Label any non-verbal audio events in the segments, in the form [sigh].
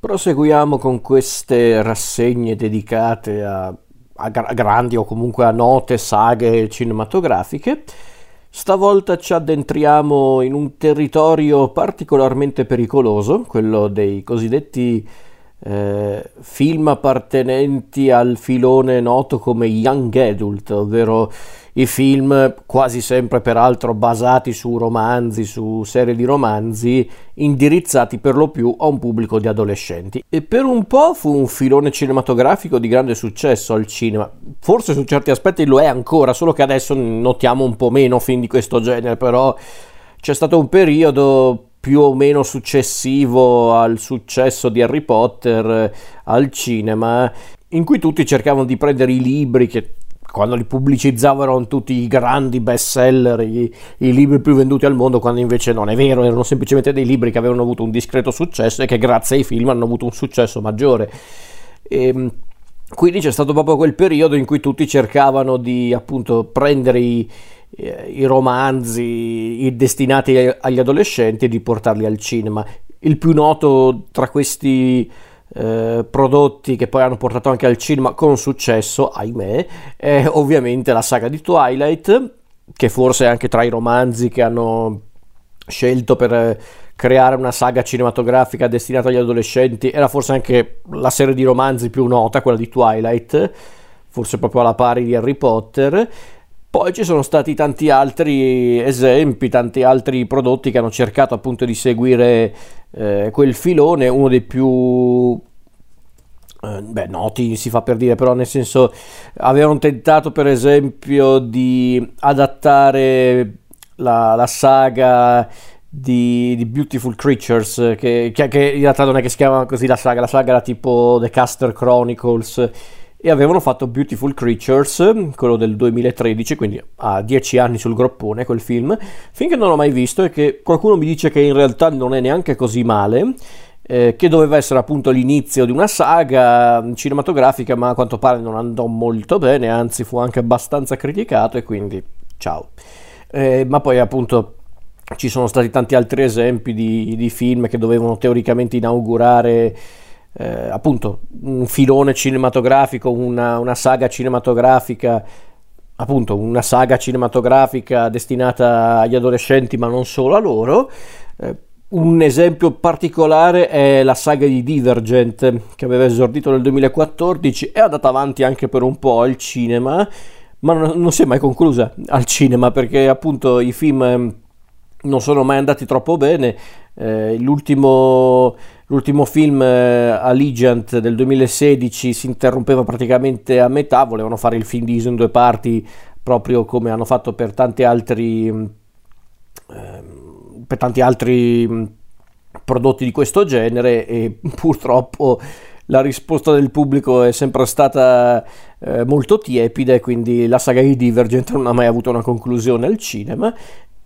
Proseguiamo con queste rassegne dedicate a, a, grandi o comunque a note saghe cinematografiche. Stavolta ci addentriamo in un territorio particolarmente pericoloso, quello dei cosiddetti eh, film appartenenti al filone noto come young adult, ovvero i film quasi sempre peraltro basati su romanzi, su serie di romanzi indirizzati per lo più a un pubblico di adolescenti. E per un po' fu un filone cinematografico di grande successo al cinema. Forse su certi aspetti lo è ancora, solo che adesso notiamo un po' meno film di questo genere, però c'è stato un periodo più o meno successivo al successo di Harry Potter eh, al cinema, in cui tutti cercavano di prendere i libri che quando li pubblicizzavano tutti i grandi bestseller, i, i libri più venduti al mondo, quando invece non è vero, erano semplicemente dei libri che avevano avuto un discreto successo e che grazie ai film hanno avuto un successo maggiore. E, ehm, quindi c'è stato proprio quel periodo in cui tutti cercavano di appunto prendere i, i romanzi destinati agli adolescenti e di portarli al cinema. Il più noto tra questi eh, prodotti che poi hanno portato anche al cinema con successo, ahimè, è ovviamente la saga di Twilight, che forse è anche tra i romanzi che hanno scelto per creare una saga cinematografica destinata agli adolescenti, era forse anche la serie di romanzi più nota, quella di Twilight, forse proprio alla pari di Harry Potter. Poi ci sono stati tanti altri esempi, tanti altri prodotti che hanno cercato appunto di seguire eh, quel filone, uno dei più eh, beh, noti si fa per dire, però nel senso avevano tentato per esempio di adattare la, la saga di, di, Beautiful Creatures, che, che, che, in realtà non è che si chiama così la saga, la saga era tipo The Caster Chronicles e avevano fatto Beautiful Creatures, quello del 2013, quindi ha dieci anni sul groppone quel film, finché non l'ho mai visto e che qualcuno mi dice che in realtà non è neanche così male, eh, che doveva essere appunto l'inizio di una saga cinematografica, ma a quanto pare non andò molto bene, anzi fu anche abbastanza criticato e quindi ciao. Eh, ma poi appunto ci sono stati tanti altri esempi di, di film che dovevano teoricamente inaugurare eh, appunto un filone cinematografico, una, una, saga cinematografica, appunto una saga cinematografica destinata agli adolescenti ma non solo a loro. Eh, un esempio particolare è la saga di Divergent che aveva esordito nel 2014 e è andata avanti anche per un po' al cinema, ma non, non si è mai conclusa al cinema perché appunto i film non sono mai andati troppo bene. Eh, l'ultimo L'ultimo film eh, Allegiant del 2016 si interrompeva praticamente a metà, volevano fare il film diviso in due parti proprio come hanno fatto per tanti altri, eh, per tanti altri mm, prodotti di questo genere e [laughs] purtroppo la risposta del pubblico è sempre stata eh, molto tiepida e quindi la saga di Divergent non ha mai avuto una conclusione al cinema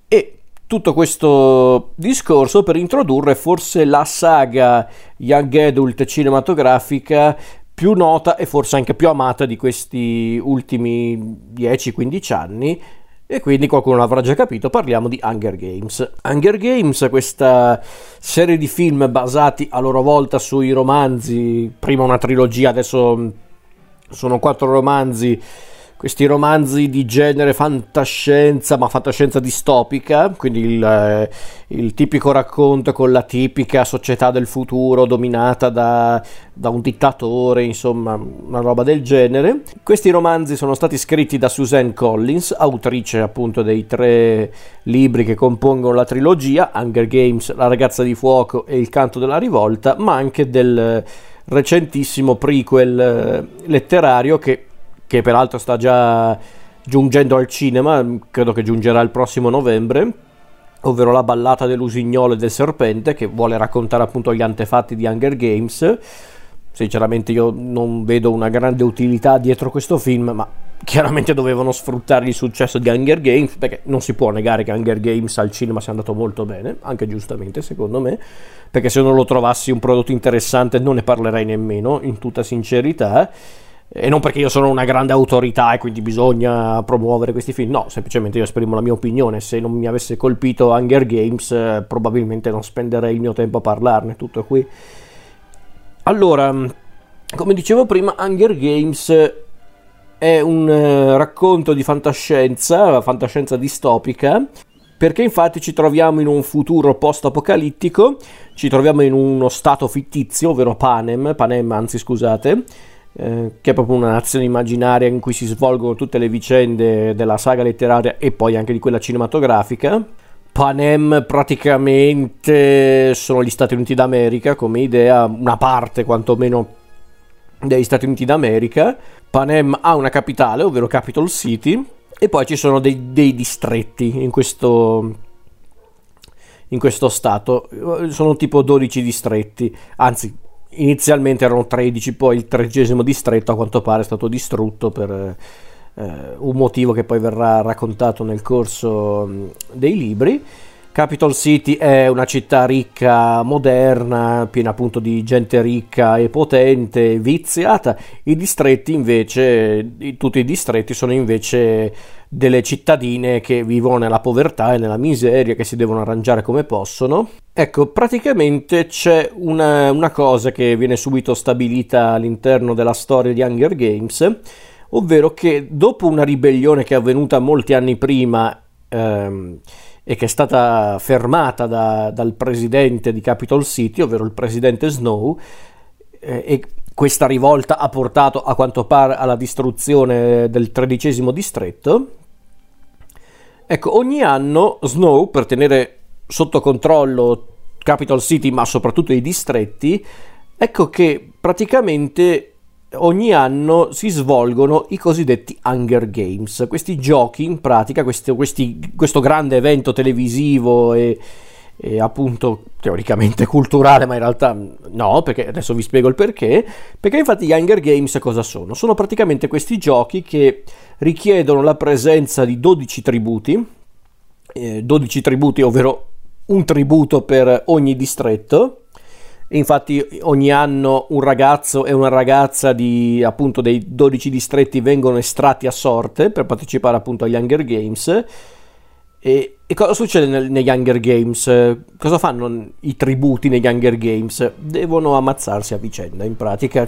e tutto questo discorso per introdurre forse la saga young adult cinematografica più nota e forse anche più amata di questi ultimi 10-15 anni e quindi qualcuno l'avrà già capito, parliamo di Hunger Games. Hunger Games, questa serie di film basati a loro volta sui romanzi, prima una trilogia, adesso sono quattro romanzi questi romanzi di genere fantascienza, ma fantascienza distopica, quindi il, eh, il, tipico racconto con la tipica società del futuro dominata da, da, un dittatore, insomma, una roba del genere. Questi romanzi sono stati scritti da Suzanne Collins, autrice appunto dei tre libri che compongono la trilogia, Hunger Games, La ragazza di fuoco e Il canto della rivolta, ma anche del recentissimo prequel eh, letterario che che peraltro sta già giungendo al cinema, credo che giungerà il prossimo novembre, ovvero la ballata dell'usignolo e del serpente, che vuole raccontare appunto gli antefatti di Hunger Games. Sinceramente io non vedo una grande utilità dietro questo film, ma chiaramente dovevano sfruttare il successo di Hunger Games, perché non si può negare che Hunger Games al cinema sia andato molto bene, anche giustamente secondo me, perché se non lo trovassi un prodotto interessante non ne parlerei nemmeno, in tutta sincerità e non perché io sono una grande autorità e quindi bisogna promuovere questi film, no, semplicemente io esprimo la mia opinione, se non mi avesse colpito Hunger Games eh, probabilmente non spenderei il mio tempo a parlarne, tutto qui. Allora, come dicevo prima, Hunger Games è un uh, racconto di fantascienza, fantascienza distopica, perché infatti ci troviamo in un futuro post-apocalittico, ci troviamo in uno stato fittizio, ovvero Panem, Panem anzi scusate, eh, che è proprio una nazione immaginaria in cui si svolgono tutte le vicende della saga letteraria e poi anche di quella cinematografica. Panem praticamente sono gli Stati Uniti d'America come idea, una parte quantomeno degli Stati Uniti d'America. Panem ha una capitale, ovvero Capital City, e poi ci sono dei, dei distretti in questo, in questo stato. Sono tipo 12 distretti, anzi inizialmente erano 13, poi il tredicesimo distretto a quanto pare è stato distrutto per eh, un motivo che poi verrà raccontato nel corso dei libri. Capital City è una città ricca, moderna, piena appunto di gente ricca e potente, viziata. I distretti invece, tutti i distretti sono invece delle cittadine che vivono nella povertà e nella miseria, che si devono arrangiare come possono. Ecco, praticamente c'è una, una cosa che viene subito stabilita all'interno della storia di Hunger Games, ovvero che dopo una ribellione che è avvenuta molti anni prima ehm, e che è stata fermata da, dal presidente di Capitol City, ovvero il presidente Snow, eh, e questa rivolta ha portato a quanto pare alla distruzione del tredicesimo distretto. Ecco, ogni anno Snow, per tenere sotto controllo Capital City, ma soprattutto i distretti, ecco che praticamente ogni anno si svolgono i cosiddetti Hunger Games, questi giochi in pratica, questi, questi, questo grande evento televisivo e, e, appunto teoricamente culturale, ma in realtà no, perché adesso vi spiego il perché, perché infatti gli Hunger Games cosa sono? Sono praticamente questi giochi che richiedono la presenza di 12 tributi, eh, 12 tributi ovvero un tributo per ogni distretto, Infatti ogni anno un ragazzo e una ragazza di appunto dei 12 distretti vengono estratti a sorte per partecipare appunto agli Hunger Games. E, e cosa succede nel, negli Hunger Games? Cosa fanno i tributi negli Hunger Games? Devono ammazzarsi a vicenda in pratica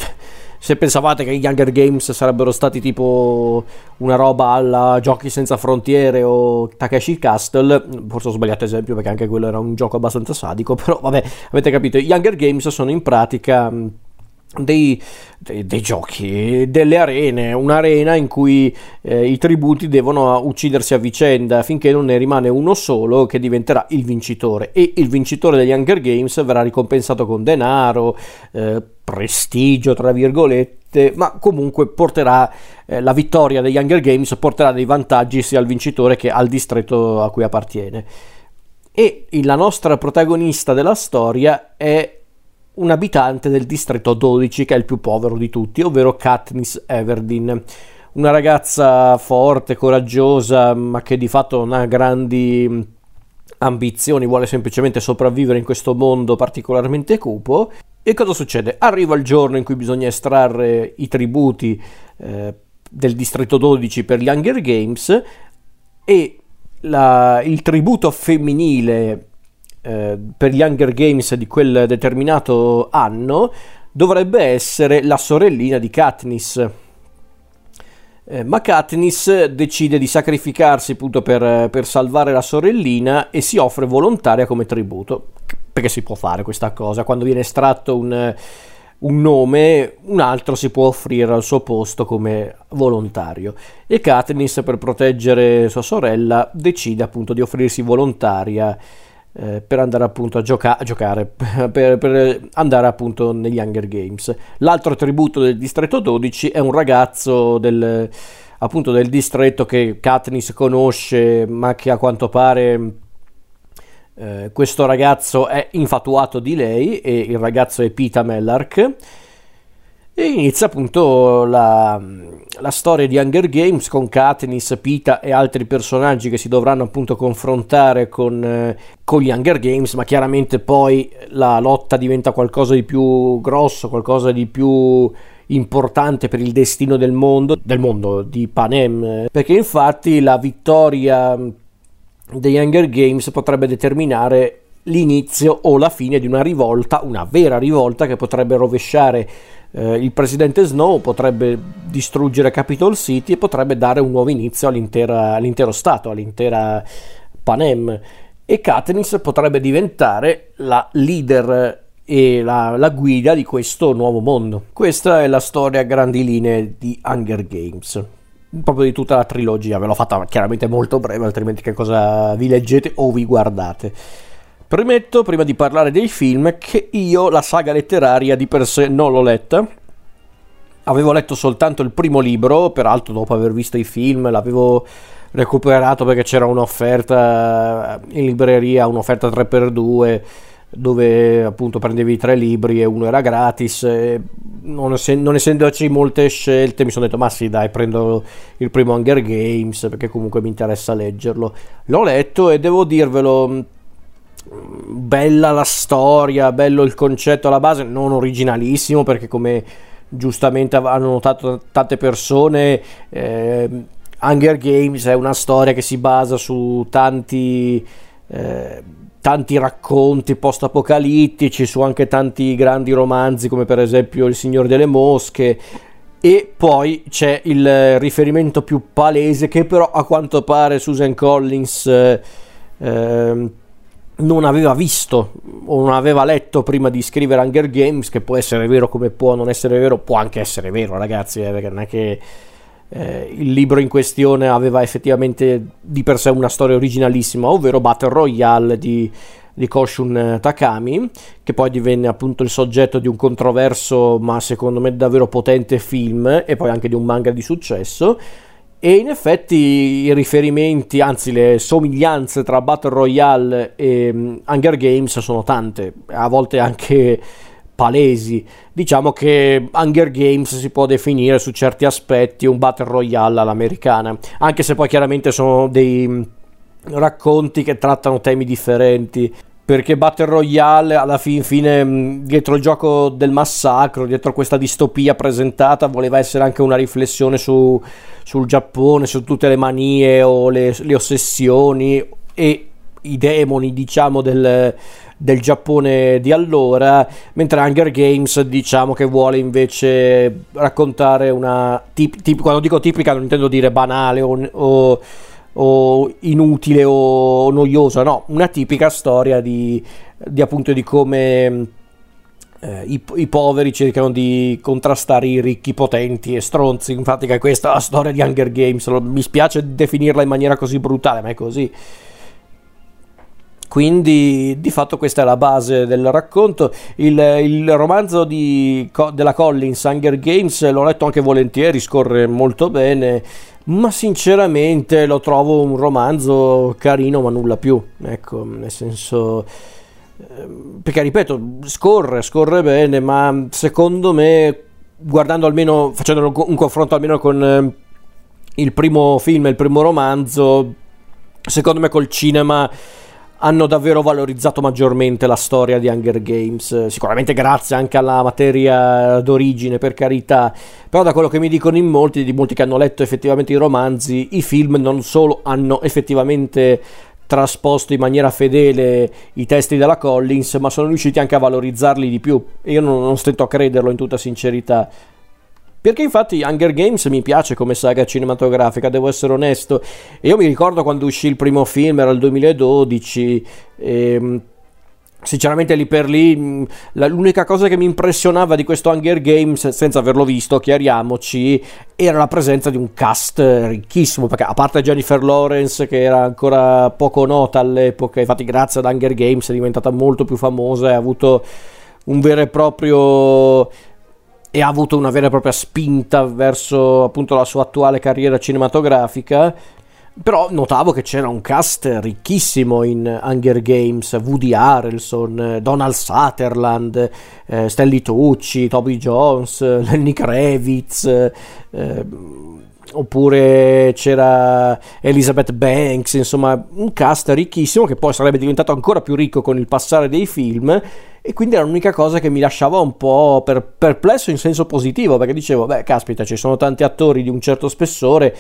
se pensavate che gli Hunger Games sarebbero stati tipo una roba alla Giochi senza frontiere o Takeshi Castle, forse ho sbagliato esempio perché anche quello era un gioco abbastanza sadico, [laughs] però vabbè, avete capito, gli Hunger Games sono in pratica dei, dei, dei, giochi, delle arene, un'arena in cui eh, i tributi devono uccidersi a vicenda finché non ne rimane uno solo che diventerà il vincitore e il vincitore degli Hunger Games verrà ricompensato con denaro, eh, prestigio tra virgolette, ma comunque porterà eh, la vittoria degli Hunger Games porterà dei vantaggi sia al vincitore che al distretto a cui appartiene. E la nostra protagonista della storia è un abitante del distretto 12 che è il più povero di tutti, ovvero Katniss Everdeen. Una ragazza forte, coraggiosa, ma che di fatto non ha grandi ambizioni, vuole semplicemente sopravvivere in questo mondo particolarmente cupo. E cosa succede? Arriva il giorno in cui bisogna estrarre i tributi eh, del distretto 12 per gli Hunger Games e la, il tributo femminile eh, per gli Hunger Games di quel determinato anno dovrebbe essere la sorellina di Katniss. Eh, ma Katniss decide di sacrificarsi appunto per, per, salvare la sorellina e si offre volontaria come tributo. Perché si può fare questa cosa? Quando viene estratto un, un nome, un altro si può offrire al suo posto come volontario. E Katniss, per proteggere sua sorella, decide appunto di offrirsi volontaria eh, per andare appunto a, gioca- a giocare, [laughs] per, per, andare appunto negli Hunger Games. L'altro tributo del distretto 12 è un ragazzo del, appunto del distretto che Katniss conosce, ma che a quanto pare eh, questo ragazzo è infatuato di lei e il ragazzo è Pita Mellark e inizia appunto la, la, storia di Hunger Games con Katniss, Pita e altri personaggi che si dovranno appunto confrontare con, eh, con, gli Hunger Games, ma chiaramente poi la lotta diventa qualcosa di più grosso, qualcosa di più importante per il destino del mondo, del mondo di Panem, perché infatti la vittoria degli Hunger Games potrebbe determinare l'inizio o la fine di una rivolta, una vera rivolta che potrebbe rovesciare eh, il presidente Snow, potrebbe distruggere Capitol City e potrebbe dare un nuovo inizio all'intero Stato, all'intera Panem. E Katniss potrebbe diventare la leader e la, la, guida di questo nuovo mondo. Questa è la storia a grandi linee di Hunger Games. Proprio di tutta la trilogia, ve l'ho fatta chiaramente molto breve, altrimenti che cosa vi leggete o vi guardate. Premetto, prima di parlare dei film, che io la saga letteraria di per sé non l'ho letta. Avevo letto soltanto il primo libro, peraltro dopo aver visto i film l'avevo recuperato perché c'era un'offerta in libreria, un'offerta 3x2 dove appunto prendevi tre libri e uno era gratis. Non, ess- non, essendoci molte scelte, mi sono detto: Ma sì, dai, prendo il primo Hunger Games perché comunque mi interessa leggerlo. L'ho letto e devo dirvelo. Bella la storia, bello il concetto alla base, non originalissimo perché come giustamente hanno notato tante persone, eh, Hunger Games è una storia che si basa su tanti eh, tanti racconti post-apocalittici, su anche tanti grandi romanzi come per esempio Il Signore delle Mosche e poi c'è il riferimento più palese che però a quanto pare Susan Collins eh, eh, non aveva visto o non aveva letto prima di scrivere Hunger Games, che può essere vero come può non essere vero, può anche essere vero ragazzi, eh, perché non è che eh, il libro in questione aveva effettivamente di per sé una storia originalissima, ovvero Battle Royale di, di Koshun Takami, che poi divenne appunto il soggetto di un controverso ma secondo me davvero potente film e poi anche di un manga di successo. E in effetti i riferimenti, anzi le somiglianze tra Battle Royale e um, Hunger Games sono tante, a volte anche palesi. Diciamo che Hunger Games si può definire su certi aspetti un battle royale all'americana, anche se poi chiaramente sono dei mm, racconti che trattano temi differenti. Perché Battle Royale alla fin fine, mm, dietro il gioco del massacro, dietro questa distopia presentata, voleva essere anche una riflessione su, sul Giappone, su tutte le manie o le, le ossessioni e i demoni, diciamo, del, del Giappone di allora, mentre Hunger Games diciamo che vuole invece raccontare una tip, tip, quando dico tipica non intendo dire banale o, o, o inutile o noiosa, no, una tipica storia di, di appunto di come eh, i, i, poveri cercano di contrastare i ricchi potenti e stronzi. Infatti, che questa è la storia di Hunger Games. Mi spiace definirla in maniera così brutale, ma è così. Quindi di fatto questa è la base del racconto. Il, il romanzo di, della Collins, Hunger Games, l'ho letto anche volentieri, scorre molto bene, ma sinceramente lo trovo un romanzo carino ma nulla più. Ecco, nel senso... Ehm, perché ripeto, scorre, scorre bene, ma secondo me, guardando almeno, facendo un confronto almeno con ehm, il primo film, il primo romanzo, secondo me col cinema hanno davvero valorizzato maggiormente la storia di Hunger Games, sicuramente grazie anche alla materia d'origine, per carità, però da quello che mi dicono in molti, di molti che hanno letto effettivamente i romanzi, i film non solo hanno effettivamente trasposto in maniera fedele i testi della Collins, ma sono riusciti anche a valorizzarli di più. Io non, non stento a crederlo in tutta sincerità. Perché infatti Hunger Games mi piace come saga cinematografica, devo essere onesto. Io mi ricordo quando uscì il primo film, era il 2012. E, ehm, sinceramente lì per lì mm, l'unica cosa che mi impressionava di questo Hunger Games senza averlo visto chiariamoci era la presenza di un cast ricchissimo perché a parte Jennifer Lawrence che era ancora poco nota all'epoca infatti grazie ad Hunger Games è diventata molto più famosa e ha avuto un vero e proprio e ha avuto una vera e propria spinta verso appunto la sua attuale carriera cinematografica. Però notavo che c'era un cast ricchissimo in Hunger Games, Woody Harrelson, Donald Sutherland, eh, Stanley Tucci, Toby Jones, [laughs] Lenny Kravitz, eh, oppure c'era Elizabeth Banks, insomma un cast ricchissimo che poi sarebbe diventato ancora più ricco con il passare dei film e quindi era l'unica cosa che mi lasciava un po' per, perplesso in senso positivo perché dicevo beh caspita ci sono tanti attori di un certo spessore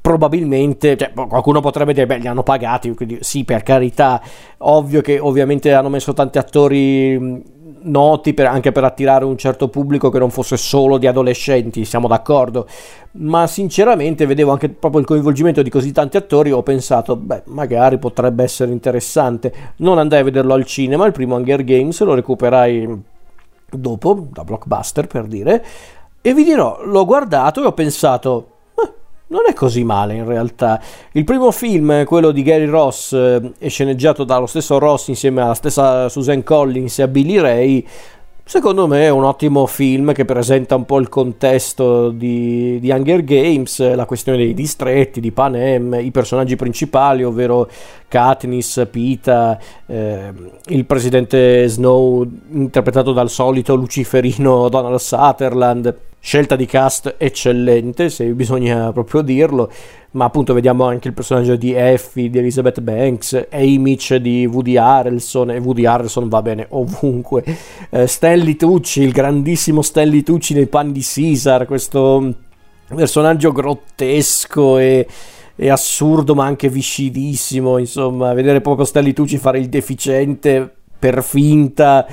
probabilmente, cioè, qualcuno potrebbe dire, beh, li hanno pagati, quindi sì, per carità, ovvio che ovviamente hanno messo tanti attori noti per, anche per attirare un certo pubblico che non fosse solo di adolescenti, siamo d'accordo, ma sinceramente vedevo anche proprio il coinvolgimento di così tanti attori, ho pensato, beh, magari potrebbe essere interessante. Non andai a vederlo al cinema, il primo Hunger Games lo recuperai dopo, da blockbuster per dire, e vi dirò, l'ho guardato e ho pensato non è così male in realtà. Il primo film, quello di Gary Ross, eh, è sceneggiato dallo stesso Ross insieme alla stessa Susan Collins e a Billy Ray. Secondo me è un ottimo film che presenta un po' il contesto di, di Hunger Games, la questione dei distretti, di Panem, i personaggi principali, ovvero Katniss, Pita, eh, il presidente Snow interpretato dal solito luciferino [laughs] Donald Sutherland scelta di cast eccellente, se bisogna proprio dirlo, ma appunto vediamo anche il personaggio di Effie, di Elizabeth Banks, Amish di Woody Harrelson, e Woody Harrelson va bene ovunque, eh, Stanley Tucci, il grandissimo Stanley Tucci nei panni di Caesar, questo personaggio grottesco e e assurdo ma anche viscidissimo insomma vedere proprio Stanley Tucci fare il deficiente per finta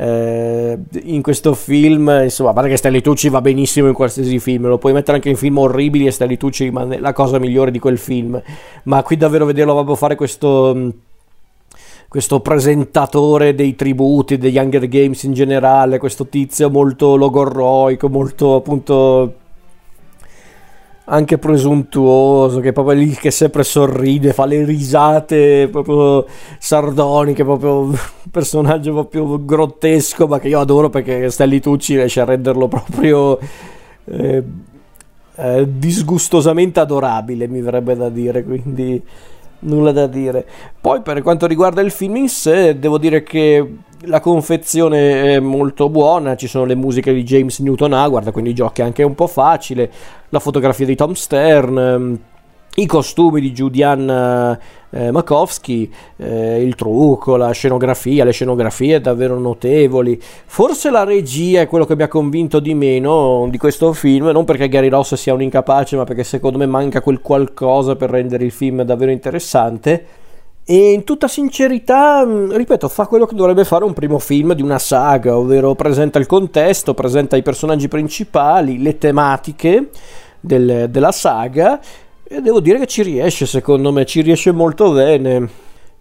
eh, in questo film, insomma, a parte che Stanley Tucci va benissimo in qualsiasi film, lo puoi mettere anche in film orribili e Stanley Tucci rimane la cosa migliore di quel film, ma qui davvero vederlo proprio fare questo questo presentatore dei tributi, degli Hunger Games in generale, questo tizio molto logorroico, molto appunto anche presuntuoso, che è proprio lì che sempre sorride, fa le risate proprio sardoniche, proprio un [laughs] personaggio proprio grottesco, ma che io adoro perché Stanley Tucci riesce a renderlo proprio eh, eh, disgustosamente adorabile, mi verrebbe da dire, quindi nulla da dire. Poi per quanto riguarda il film in sé, devo dire che la confezione è molto buona, ci sono le musiche di James Newton Howard, quindi giochi anche un po' facile, la fotografia di Tom Stern, ehm, i costumi di Julian eh, Makowski, eh, il trucco, la scenografia, le scenografie davvero notevoli. Forse la regia è quello che mi ha convinto di meno di questo film, non perché Gary Ross sia un incapace, ma perché secondo me manca quel qualcosa per rendere il film davvero interessante. E in tutta sincerità, mm, ripeto, fa quello che dovrebbe fare un primo film di una saga, ovvero presenta il contesto, presenta i personaggi principali, le tematiche del, della saga, e devo dire che ci riesce, secondo me, ci riesce molto bene.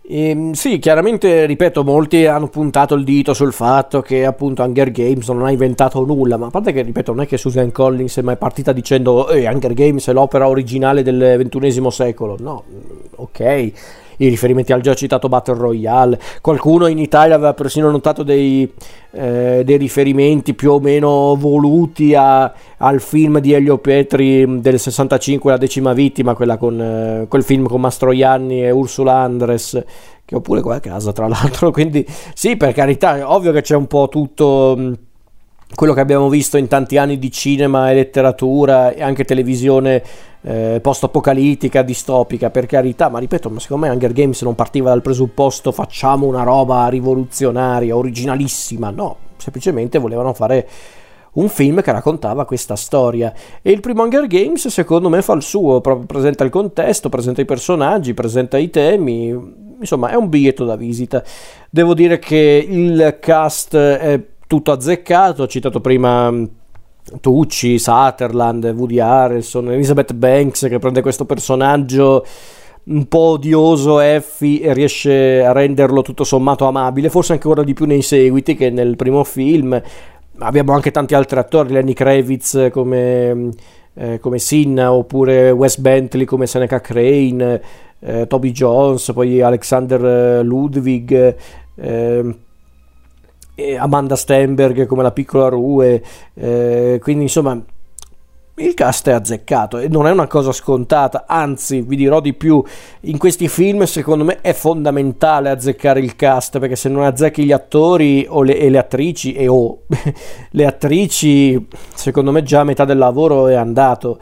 E, ehm, sì, chiaramente, ripeto, molti hanno puntato il dito sul fatto che appunto Hunger Games non ha inventato nulla, ma a parte che, ripeto, non è che Susan Collins è mai partita dicendo eh, Hunger Games è l'opera originale del XXI secolo, no, ok i riferimenti al già citato Battle Royale. Qualcuno in Italia aveva persino notato dei, eh, dei riferimenti più o meno voluti a, al film di Elio Petri del 65, La decima vittima, con eh, quel film con Mastroianni e Ursula Andres che ho pure qua a casa tra l'altro [laughs] quindi sì per carità ovvio che c'è un po' tutto quello che abbiamo visto in tanti anni di cinema e letteratura e anche televisione eh, post-apocalittica, distopica, per carità, ma ripeto, ma secondo me Hunger Games non partiva dal presupposto facciamo una roba rivoluzionaria, originalissima, no, semplicemente volevano fare un film che raccontava questa storia e il primo Hunger Games secondo me fa il suo, presenta il contesto, presenta i personaggi, presenta i temi, insomma è un biglietto da visita. Devo dire che il cast è tutto azzeccato, ho citato prima Tucci, Sutherland, Woody Harrelson, Elizabeth Banks che prende questo personaggio un po' odioso Effie e riesce a renderlo tutto sommato amabile, forse ancora di più nei seguiti che nel primo film. Abbiamo anche tanti altri attori, Lenny Kravitz come, eh, come Sinna, oppure Wes Bentley come Seneca Crane, eh, Toby Jones, poi Alexander Ludwig. Eh, Amanda Stenberg come la piccola Rue, eh, quindi insomma il cast è azzeccato e non è una cosa scontata, anzi vi dirò di più, in questi film secondo me è fondamentale azzeccare il cast perché se non azzecchi gli attori o le, e le attrici e o [laughs] le attrici secondo me già metà del lavoro è andato.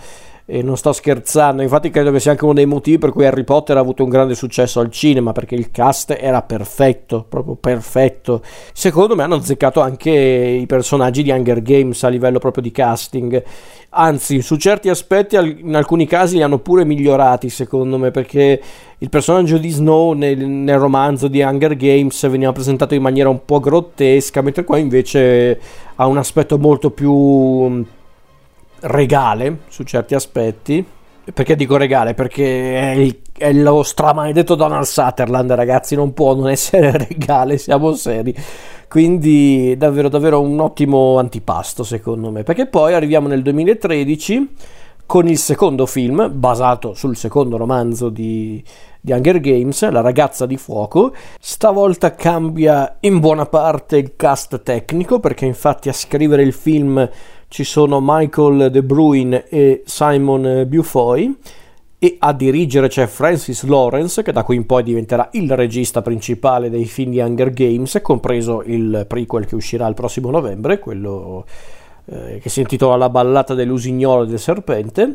E non sto scherzando, infatti credo che sia anche uno dei motivi per cui Harry Potter ha avuto un grande successo al cinema, perché il cast era perfetto, proprio perfetto. Secondo me hanno azzeccato anche i personaggi di Hunger Games a livello proprio di casting, anzi su certi aspetti in alcuni casi li hanno pure migliorati secondo me, perché il personaggio di Snow nel, nel romanzo di Hunger Games veniva presentato in maniera un po' grottesca, mentre qua invece ha un aspetto molto più regale su certi aspetti. Perché dico regale? Perché è, il, è lo stramaledetto Donald Sutherland, ragazzi, non può non essere [laughs] regale, siamo seri. Quindi davvero davvero un ottimo antipasto secondo me. Perché poi arriviamo nel 2013 con il secondo film, basato sul secondo romanzo di, di Hunger Games, La ragazza di fuoco. Stavolta cambia in buona parte il cast tecnico, perché infatti a scrivere il film ci sono Michael De Bruyne e Simon Bufoy e a dirigere c'è Francis Lawrence che da qui in poi diventerà il regista principale dei film di Hunger Games, compreso il prequel che uscirà il prossimo novembre, quello eh, che si intitola La ballata dell'usignolo e del serpente.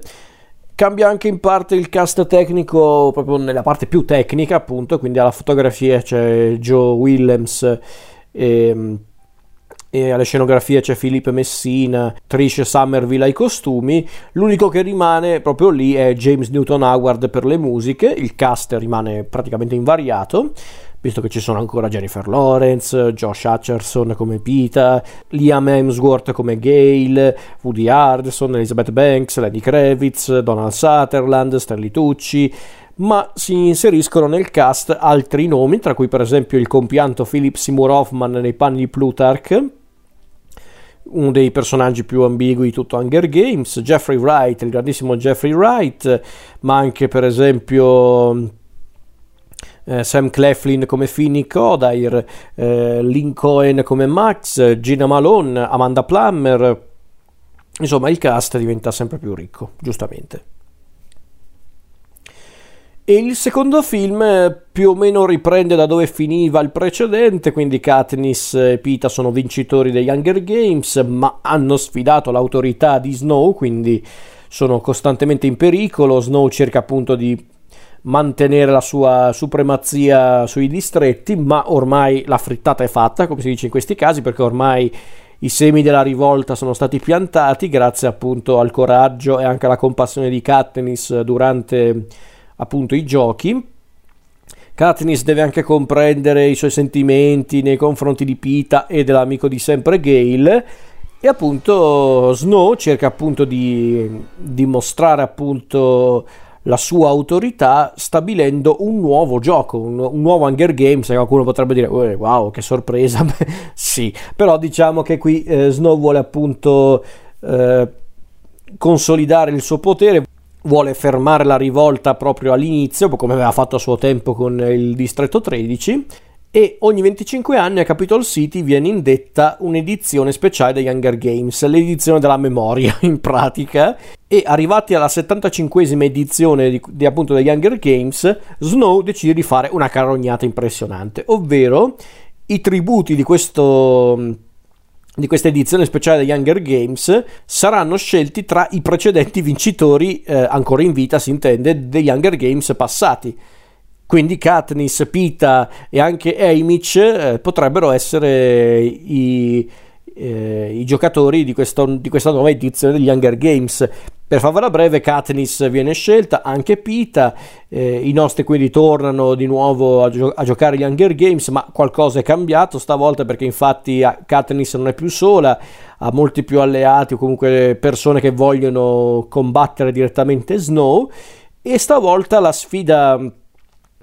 Cambia anche in parte il cast tecnico, proprio nella parte più tecnica, appunto, quindi alla fotografia c'è Joe Williams e e alle scenografie c'è Filippo Messina, Trish Somerville ai costumi, l'unico che rimane proprio lì è James Newton Howard per le musiche, il cast rimane praticamente invariato, visto che ci sono ancora Jennifer Lawrence, Josh Hutcherson come Pita, Liam Hemsworth come Gale, Woody Harrelson, Elizabeth Banks, Lenny Kravitz, Donald Sutherland, Stanley Tucci, ma si inseriscono nel cast altri nomi, tra cui per esempio il compianto Philip Seymour Hoffman nei panni di Plutarch, uno dei personaggi più ambigui di tutto Hunger Games, Jeffrey Wright, il grandissimo Jeffrey Wright, ma anche per esempio eh, Sam Cleflin come Finny Kodair, eh, Lynn Cohen come Max, Gina Malone, Amanda Plummer. Insomma, il cast diventa sempre più ricco, giustamente. E il secondo film eh, più o meno riprende da dove finiva il precedente, quindi Katniss e Pita sono vincitori degli Hunger Games, ma hanno sfidato l'autorità di Snow, quindi sono costantemente in pericolo. Snow cerca appunto di mantenere la sua supremazia sui distretti, ma ormai la frittata è fatta, come si dice in questi casi, perché ormai i semi della rivolta sono stati piantati grazie appunto al coraggio e anche alla compassione di Katniss durante appunto i giochi. Katniss deve anche comprendere i suoi sentimenti nei confronti di Pita e dell'amico di sempre Gale e appunto Snow cerca appunto di dimostrare appunto la sua autorità stabilendo un nuovo gioco, un, un nuovo Hunger Games. Qualcuno potrebbe dire: Wow, che sorpresa! [laughs] sì, però diciamo che qui eh, Snow vuole appunto eh, consolidare il suo potere, vuole fermare la rivolta proprio all'inizio, come aveva fatto a suo tempo con il distretto 13 e ogni 25 anni a Capitol City viene indetta un'edizione speciale degli Hunger Games, l'edizione della memoria [laughs] in pratica. E arrivati alla 75esima edizione di, di, appunto degli Hunger Games Snow decide di fare una carognata impressionante, ovvero i tributi di questo di questa edizione speciale degli Hunger Games saranno scelti tra i precedenti vincitori, eh, ancora in vita si intende, degli Hunger Games passati. Quindi Katniss, Pita e anche Amic eh, potrebbero essere i, eh, i giocatori di, questo, di questa nuova edizione degli Hunger Games. Per farvela breve, Katniss viene scelta, anche Pita, eh, i nostri quindi tornano di nuovo a, gio- a, giocare gli Hunger Games, ma qualcosa è cambiato stavolta perché infatti Katniss non è più sola, ha molti più alleati o comunque persone che vogliono combattere direttamente Snow e stavolta la sfida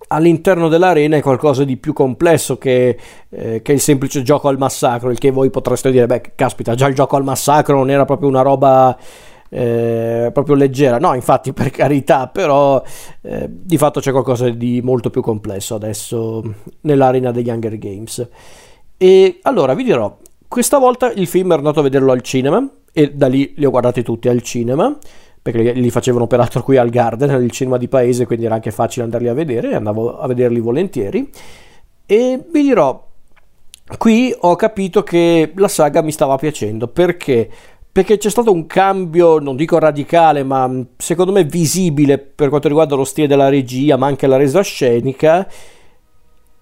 all'interno dell'arena è qualcosa di più complesso che, eh, che, il semplice gioco al massacro, il che voi potreste dire, beh, caspita, già il gioco al massacro non era proprio una roba eh, proprio leggera. No, infatti, [laughs] per carità, però eh, di fatto c'è qualcosa di molto più complesso adesso nell'arena degli Hunger Games. E allora vi dirò, questa volta il film ero andato a vederlo al cinema e da lì li ho guardati tutti al cinema perché li facevano peraltro qui al Garden, il cinema di paese, quindi era anche facile andarli a vedere, andavo a vederli volentieri. E vi dirò, qui ho capito che la saga mi stava piacendo perché perché c'è stato un cambio, non dico radicale, ma secondo me visibile per quanto riguarda lo stile della regia, ma anche la resa scenica.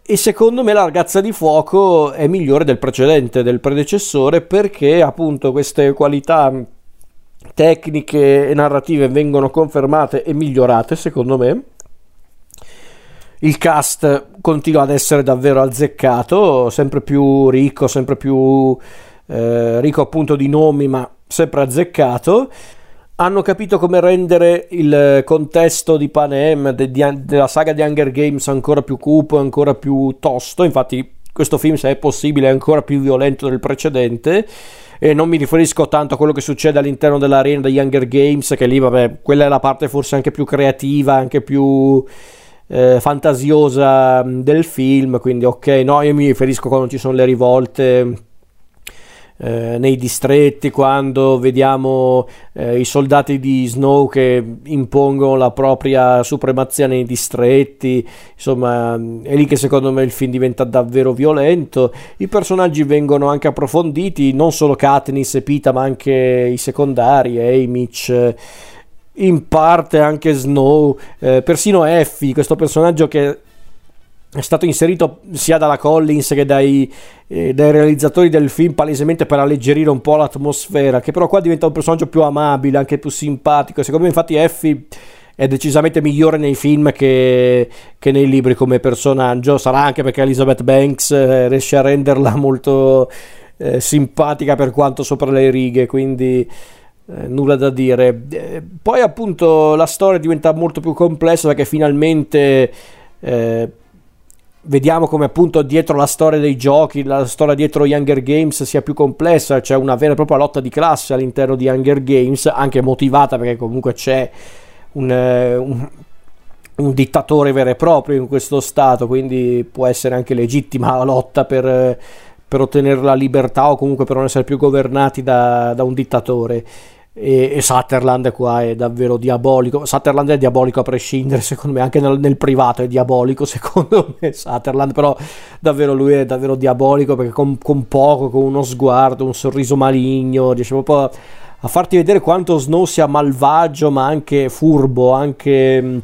E secondo me la ragazza di fuoco è migliore del precedente, del predecessore, perché appunto queste qualità tecniche e narrative vengono confermate e migliorate, secondo me. Il cast continua ad essere davvero azzeccato, sempre più ricco, sempre più eh, ricco appunto di nomi, ma sempre azzeccato. Hanno capito come rendere il contesto di Panem, de, de, della saga di Hunger Games, ancora più cupo, ancora più tosto. Infatti, questo film, se è possibile, è ancora più violento del precedente. E non mi riferisco tanto a quello che succede all'interno dell'arena degli Hunger Games, che lì, vabbè, quella è la parte forse anche più creativa, anche più eh, fantasiosa del film. Quindi, ok, no, io mi riferisco quando ci sono le rivolte eh, nei distretti, quando vediamo eh, i soldati di Snow che impongono la propria supremazia nei distretti, insomma è lì che secondo me il film diventa davvero violento. I personaggi vengono anche approfonditi, non solo Katniss e Pita, ma anche i secondari, Amic in parte anche Snow, eh, persino Effie, questo personaggio che è stato inserito sia dalla Collins che dai, eh, dai, realizzatori del film palesemente per alleggerire un po' l'atmosfera, che però qua diventa un personaggio più amabile, anche più simpatico. Secondo me infatti Effie è decisamente migliore nei film che, che, nei libri come personaggio. Sarà anche perché Elizabeth Banks eh, riesce a renderla molto eh, simpatica per quanto sopra le righe, quindi eh, nulla da dire. Eh, poi appunto la storia diventa molto più complessa perché finalmente eh, vediamo come appunto dietro la storia dei giochi, la storia dietro Younger Games sia più complessa, c'è una vera e propria lotta di classe all'interno di Younger Games, anche motivata perché comunque c'è un, eh, un, un dittatore vero e proprio in questo stato, quindi può essere anche legittima la lotta per, per ottenere la libertà o comunque per non essere più governati da, da un dittatore e, e Sutherland qua è davvero diabolico. Sutherland è diabolico a prescindere, [laughs] secondo me, anche nel, nel, privato è diabolico, [laughs] secondo me Sutherland, però davvero lui è davvero diabolico perché con, con poco, con uno sguardo, un sorriso maligno, riesce proprio a, a farti vedere quanto Snow sia malvagio, ma anche furbo, anche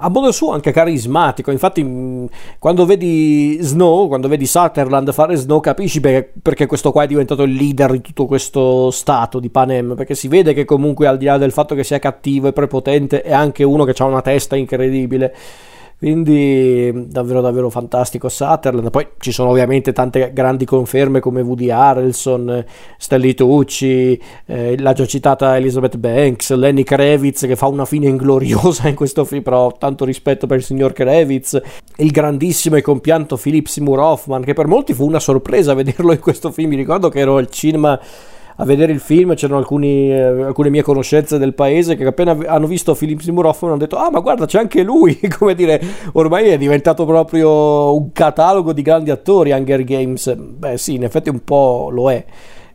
a modo suo anche carismatico. Infatti, mm, quando vedi Snow, quando vedi Sutherland fare Snow, capisci perché, perché, questo qua è diventato il leader di tutto questo stato di Panem. Perché si vede che comunque, al di là del fatto che sia cattivo e prepotente, è anche uno che ha una testa incredibile. Quindi davvero davvero fantastico Sutherland. Poi ci sono ovviamente tante grandi conferme come Woody Harrelson, Stanley Tucci, eh, la già citata Elizabeth Banks, Lenny Kravitz che fa una fine ingloriosa in questo film, però tanto rispetto per il signor Kravitz, il grandissimo e compianto Philip Seymour Hoffman che per molti fu una sorpresa vederlo in questo film. Mi ricordo che ero al cinema a vedere il film c'erano alcuni, eh, alcune mie conoscenze del paese che appena hanno visto Philip Seymour Hoffman hanno detto ah ma guarda c'è anche lui [laughs] come dire ormai è diventato proprio un catalogo di grandi attori Hunger Games beh sì in effetti un po' lo è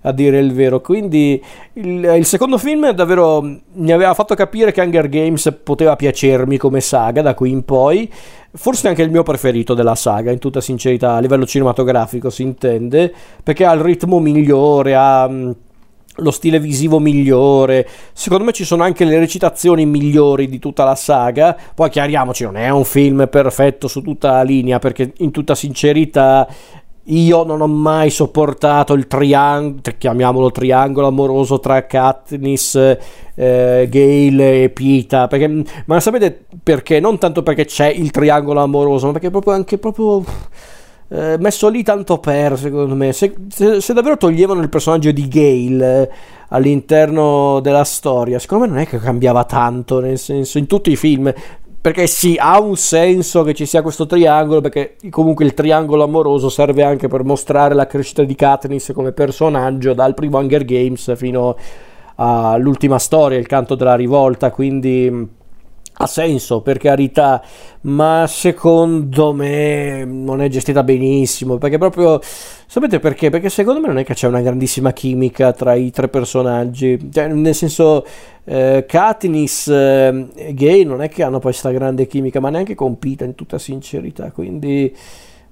a dire il vero. Quindi il, il, secondo film davvero mi aveva fatto capire che Hunger Games poteva piacermi come saga da qui in poi. Forse anche il mio preferito della saga, in tutta sincerità, a livello cinematografico si intende, perché ha il ritmo migliore, ha lo stile visivo migliore. Secondo me ci sono anche le recitazioni migliori di tutta la saga. Poi chiariamoci, non è un film perfetto su tutta la linea, perché in tutta sincerità io non ho mai sopportato il triangolo, chiamiamolo triangolo amoroso tra Katniss, eh, Gale e Pita. Perché, ma sapete perché? Non tanto perché c'è il triangolo amoroso, ma perché proprio anche proprio eh, messo lì tanto per, secondo me. Se, se, se, davvero toglievano il personaggio di Gale eh, all'interno della storia, secondo me non è che cambiava tanto, nel senso, in tutti i film. Perché sì, ha un senso che ci sia questo triangolo, perché comunque il triangolo amoroso serve anche per mostrare la crescita di Katniss come personaggio dal primo Hunger Games fino all'ultima storia, il canto della rivolta, quindi ha senso per carità, ma secondo me non è gestita benissimo perché proprio sapete perché? Perché secondo me non è che c'è una grandissima chimica tra i tre personaggi, cioè, nel senso eh, Katniss e eh, Gay non è che hanno poi questa grande chimica, ma neanche compita in tutta sincerità, quindi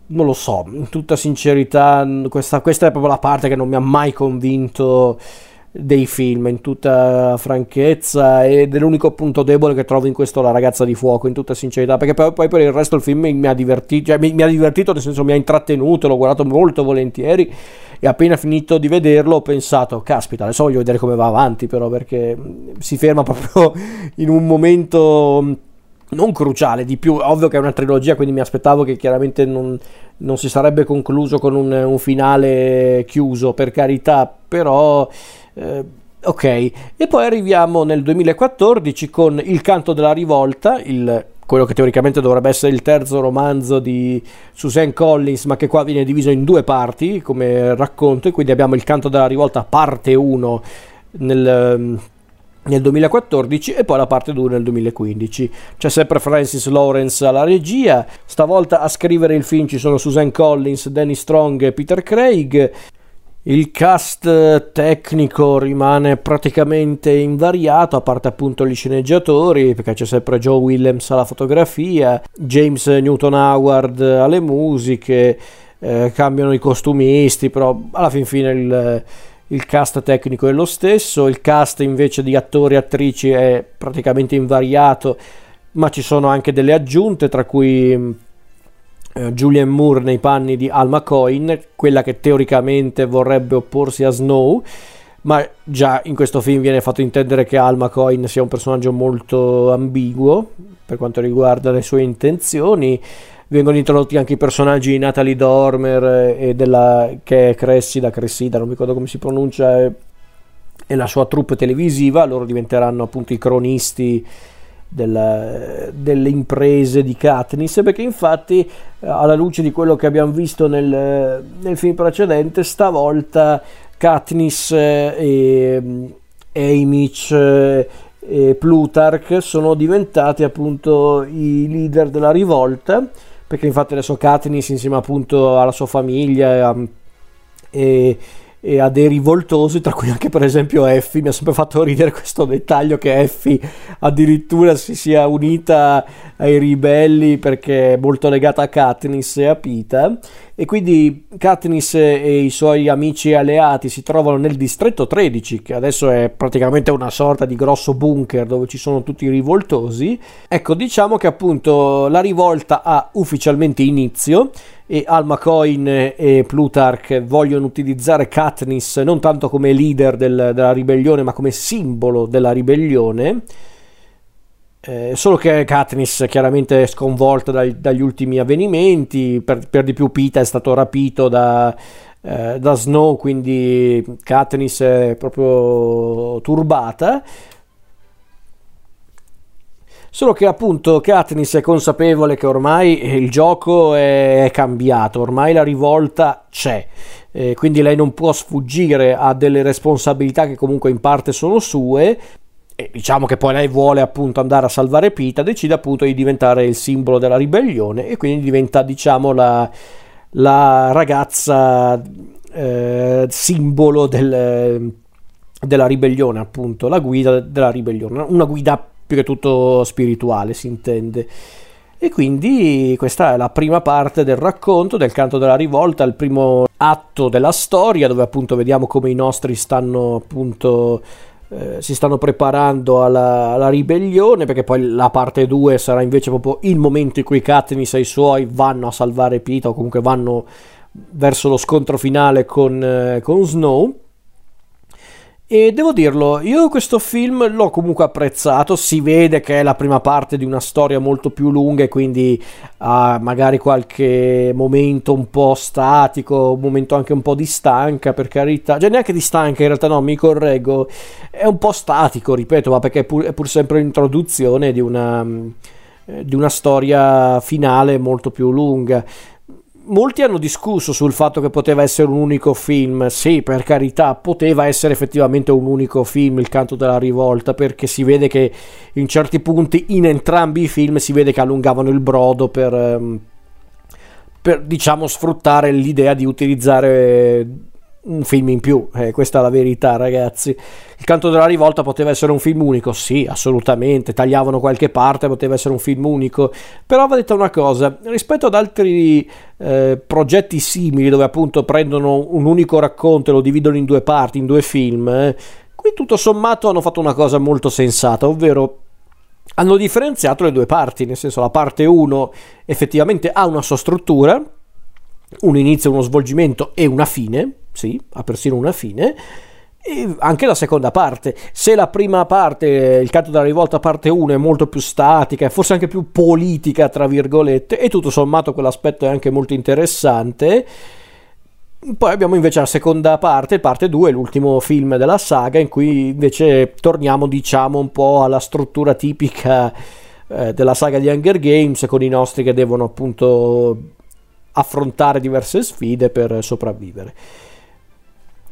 non lo so, in tutta sincerità questa, questa è proprio la parte che non mi ha mai convinto dei film in tutta franchezza ed è l'unico punto debole che trovo in questo La ragazza di fuoco in tutta sincerità perché poi, poi per il resto il film mi ha divertito cioè mi, mi, ha divertito nel senso mi ha intrattenuto l'ho guardato molto volentieri e appena finito di vederlo ho pensato caspita adesso voglio vedere come va avanti però perché si ferma [laughs] proprio in un momento non cruciale di più ovvio che è una trilogia quindi mi aspettavo che chiaramente non, non si sarebbe concluso con un, un finale chiuso per carità però eh, ok, e poi arriviamo nel 2014 con Il canto della rivolta, il, quello che teoricamente dovrebbe essere il terzo romanzo di Suzanne Collins, ma che qua viene diviso in due parti come racconto, e quindi abbiamo Il canto della rivolta parte 1 nel nel 2014 e poi la parte 2 nel 2015. C'è sempre Francis Lawrence alla regia, stavolta a scrivere il film ci sono Susan Collins, Danny Strong e Peter Craig. Il cast tecnico rimane praticamente invariato, a parte appunto gli sceneggiatori, perché c'è sempre Joe Williams alla fotografia, James Newton Howard alle musiche, eh, cambiano i costumisti, però alla fin fine il, il cast tecnico è lo stesso, il cast invece di attori e attrici è praticamente invariato, ma ci sono anche delle aggiunte, tra cui Julian Moore nei panni di Alma Coin, quella che teoricamente vorrebbe opporsi a Snow, ma già in questo film viene fatto intendere che Alma Coin sia un personaggio molto ambiguo per quanto riguarda le sue intenzioni. Vengono introdotti anche i personaggi di Natalie Dormer e della, che è Cressida, Cressida, non mi ricordo come si pronuncia, e la sua troupe televisiva, loro diventeranno appunto i cronisti della, delle imprese di Katniss perché infatti alla luce di quello che abbiamo visto nel, nel film precedente stavolta Katniss e Amish e Plutarch sono diventati appunto i leader della rivolta perché infatti adesso Katniss insieme appunto alla sua famiglia e e a dei rivoltosi, tra cui anche per esempio Effie. Mi ha sempre fatto ridere questo dettaglio che Effie addirittura si sia unita ai ribelli perché è molto legata a Katniss e a Pita. E quindi Katniss e i suoi amici e alleati si trovano nel distretto 13, che adesso è praticamente una sorta di grosso bunker dove ci sono tutti i rivoltosi. Ecco, diciamo che appunto la rivolta ha ufficialmente inizio e Alma Coin e Plutarch vogliono utilizzare Katniss non tanto come leader del, della ribellione ma come simbolo della ribellione. Eh, solo che Katniss chiaramente è sconvolta dai, dagli ultimi avvenimenti per, per, di più Pita è stato rapito da, eh, da Snow quindi Katniss è proprio turbata Solo che appunto Katniss è consapevole che ormai il gioco è cambiato, ormai la rivolta c'è, eh, quindi lei non può sfuggire a delle responsabilità che comunque in parte sono sue. E diciamo che poi lei vuole appunto andare a salvare Pita, decide appunto di diventare il simbolo della ribellione e quindi diventa diciamo la, la ragazza eh, simbolo del, della ribellione, appunto, la guida della ribellione, una guida più che tutto spirituale, si intende. E quindi questa è la prima parte del racconto del canto della rivolta, il primo atto della storia, dove appunto vediamo come i nostri stanno appunto eh, si stanno preparando alla, alla, ribellione, perché poi la parte 2 sarà invece proprio il momento in cui Katniss e i suoi vanno a salvare Pita o comunque vanno verso lo scontro finale con, eh, con Snow. E devo dirlo, io questo film l'ho comunque apprezzato, si vede che è la prima parte di una storia molto più lunga e quindi ha magari qualche momento un po' statico, un momento anche un po' di stanca per carità, cioè neanche di stanca in realtà no, mi correggo, è un po' statico, ripeto, ma perché è pur, è pur sempre l'introduzione di una eh, di una storia finale molto più lunga molti hanno discusso sul fatto che poteva essere un unico film. Sì, per carità, poteva essere effettivamente un unico film, Il canto della rivolta, perché si vede che in certi punti in entrambi i film si vede che allungavano il brodo per, ehm, per diciamo, sfruttare l'idea di utilizzare un film in più, eh, questa è la verità ragazzi. Il canto della rivolta poteva essere un film unico, sì, assolutamente, tagliavano qualche parte, poteva essere un film unico, però va detta una cosa, rispetto ad altri eh, progetti simili dove appunto prendono un unico racconto e lo dividono in due parti, in due film, eh, Qui tutto sommato hanno fatto una cosa molto sensata, ovvero hanno differenziato le due parti, nel senso la parte 1 effettivamente ha una sua struttura, un inizio, uno svolgimento e una fine, sì, ha persino una fine, e anche la seconda parte. Se la prima parte, il canto della rivolta parte 1 è molto più statica e forse anche più politica, tra virgolette, e tutto sommato quell'aspetto è anche molto interessante, poi abbiamo invece la seconda parte, parte 2, l'ultimo film della saga, in cui invece torniamo, diciamo, un po' alla struttura tipica eh, della saga di Hunger Games, con i nostri che devono appunto affrontare diverse sfide per sopravvivere.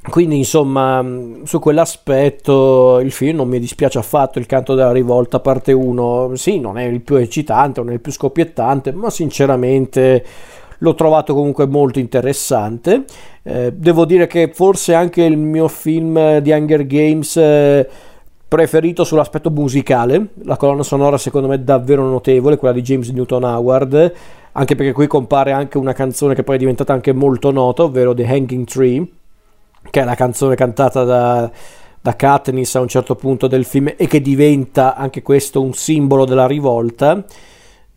Quindi, insomma, su quell'aspetto il film non mi dispiace affatto. Il canto della rivolta, parte 1, sì, non è il più eccitante, non è il più scoppiettante, ma sinceramente l'ho trovato comunque molto interessante. Eh, devo dire che forse anche il mio film di Hunger Games eh, preferito sull'aspetto musicale. La colonna sonora secondo me è davvero notevole, quella di James Newton Howard, anche perché qui compare anche una canzone che poi è diventata anche molto nota, ovvero The Hanging Tree, che è la canzone cantata da da Katniss a un certo punto del film e che diventa anche questo un simbolo della rivolta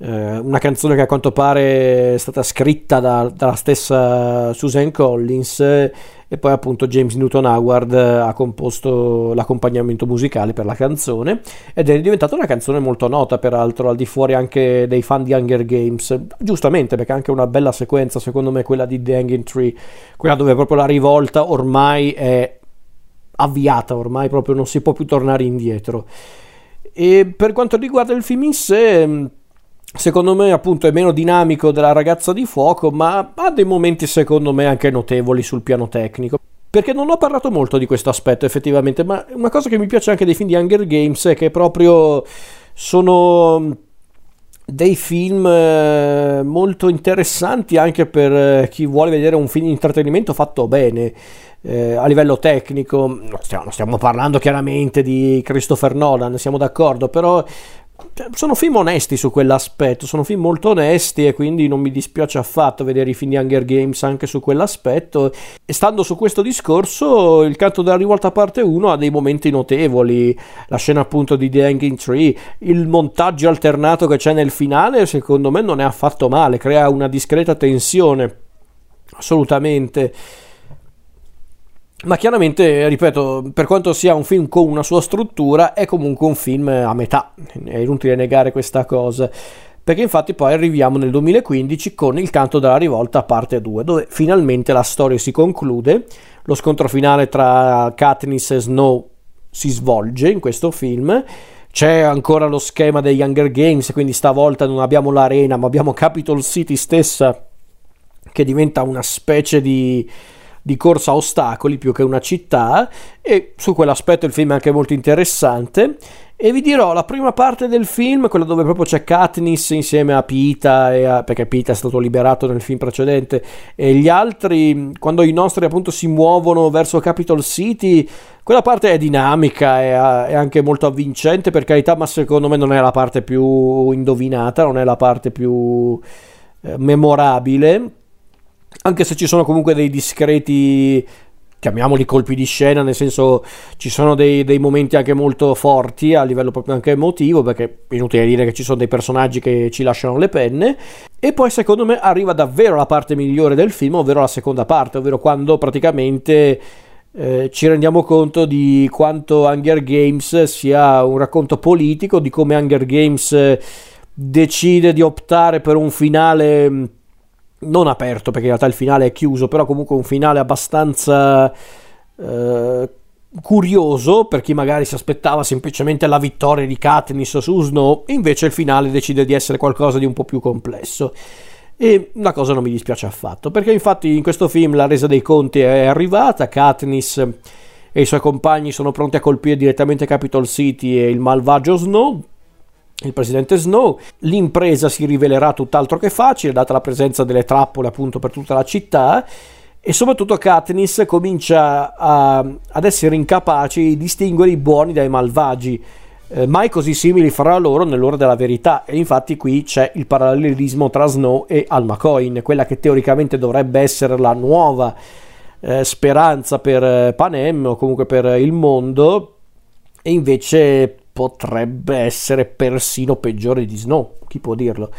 eh, una canzone che a quanto pare è stata scritta da, dalla stessa Susan Collins e poi appunto James Newton Howard ha composto l'accompagnamento musicale per la canzone ed è diventata una canzone molto nota peraltro al di fuori anche dei fan di Hunger Games. Giustamente perché è anche una bella sequenza secondo me quella di The Hanging Tree quella dove proprio la rivolta ormai è avviata ormai proprio non si può più tornare indietro. E per quanto riguarda il film in sé secondo me appunto è meno dinamico della ragazza di fuoco, ma ha dei momenti secondo me anche notevoli sul piano tecnico. Perché non ho parlato molto di questo aspetto effettivamente, ma una cosa che mi piace anche dei film di Hunger Games è che proprio sono dei film eh, molto interessanti anche per eh, chi vuole vedere un film di intrattenimento fatto bene. Eh, a livello tecnico, non stiamo, stiamo, parlando chiaramente di Christopher Nolan, siamo d'accordo, però sono film onesti su quell'aspetto, sono film molto onesti e quindi non mi dispiace affatto vedere i film di Hunger Games anche su quell'aspetto. E stando su questo discorso, il canto della rivolta parte 1 ha dei momenti notevoli, la scena appunto di The Hanging Tree, il montaggio alternato che c'è nel finale secondo me non è affatto male, crea una discreta tensione, assolutamente. Ma chiaramente, ripeto, per quanto sia un film con una sua struttura, è comunque un film a metà, è inutile negare questa cosa. Perché infatti poi arriviamo nel 2015 con Il canto della rivolta parte 2, dove finalmente la storia si conclude, lo scontro finale tra Katniss e Snow si svolge in questo film, c'è ancora lo schema degli Hunger Games, quindi stavolta non abbiamo l'arena, ma abbiamo Capitol City stessa che diventa una specie di di corsa a ostacoli più che una città e su quell'aspetto il film è anche molto interessante. E vi dirò la prima parte del film quella dove proprio c'è Katniss insieme a Pita a, perché Pita è stato liberato nel film precedente e gli altri quando i nostri appunto si muovono verso Capitol City quella parte è dinamica è, è anche molto avvincente per carità ma secondo me non è la parte più indovinata non è la parte più eh, memorabile anche se ci sono comunque dei discreti chiamiamoli colpi di scena, nel senso ci sono dei, dei, momenti anche molto forti a livello proprio anche emotivo, perché è inutile dire che ci sono dei personaggi che ci lasciano le penne, e poi secondo me arriva davvero la parte migliore del film, ovvero la seconda parte, ovvero quando praticamente eh, ci rendiamo conto di quanto Hunger Games sia un racconto politico, di come Hunger Games decide di optare per un finale non aperto perché in realtà il finale è chiuso, però comunque un finale abbastanza eh, curioso per chi magari si aspettava semplicemente la vittoria di Katniss su Snow, invece il finale decide di essere qualcosa di un po' più complesso. E la cosa non mi dispiace affatto, perché infatti in questo film la resa dei conti è arrivata, Katniss e i suoi compagni sono pronti a colpire direttamente Capitol City e il malvagio Snow, il presidente Snow. L'impresa si rivelerà tutt'altro che facile, data la presenza delle trappole appunto per tutta la città. E soprattutto Katniss comincia a, ad essere incapace di distinguere i buoni dai malvagi, eh, mai così simili fra loro nell'ora della verità. E infatti qui c'è il parallelismo tra Snow e Alma Coin, quella che teoricamente dovrebbe essere la nuova eh, speranza per eh, Panem o comunque per il mondo e invece potrebbe essere persino peggiore di Snow, chi può dirlo.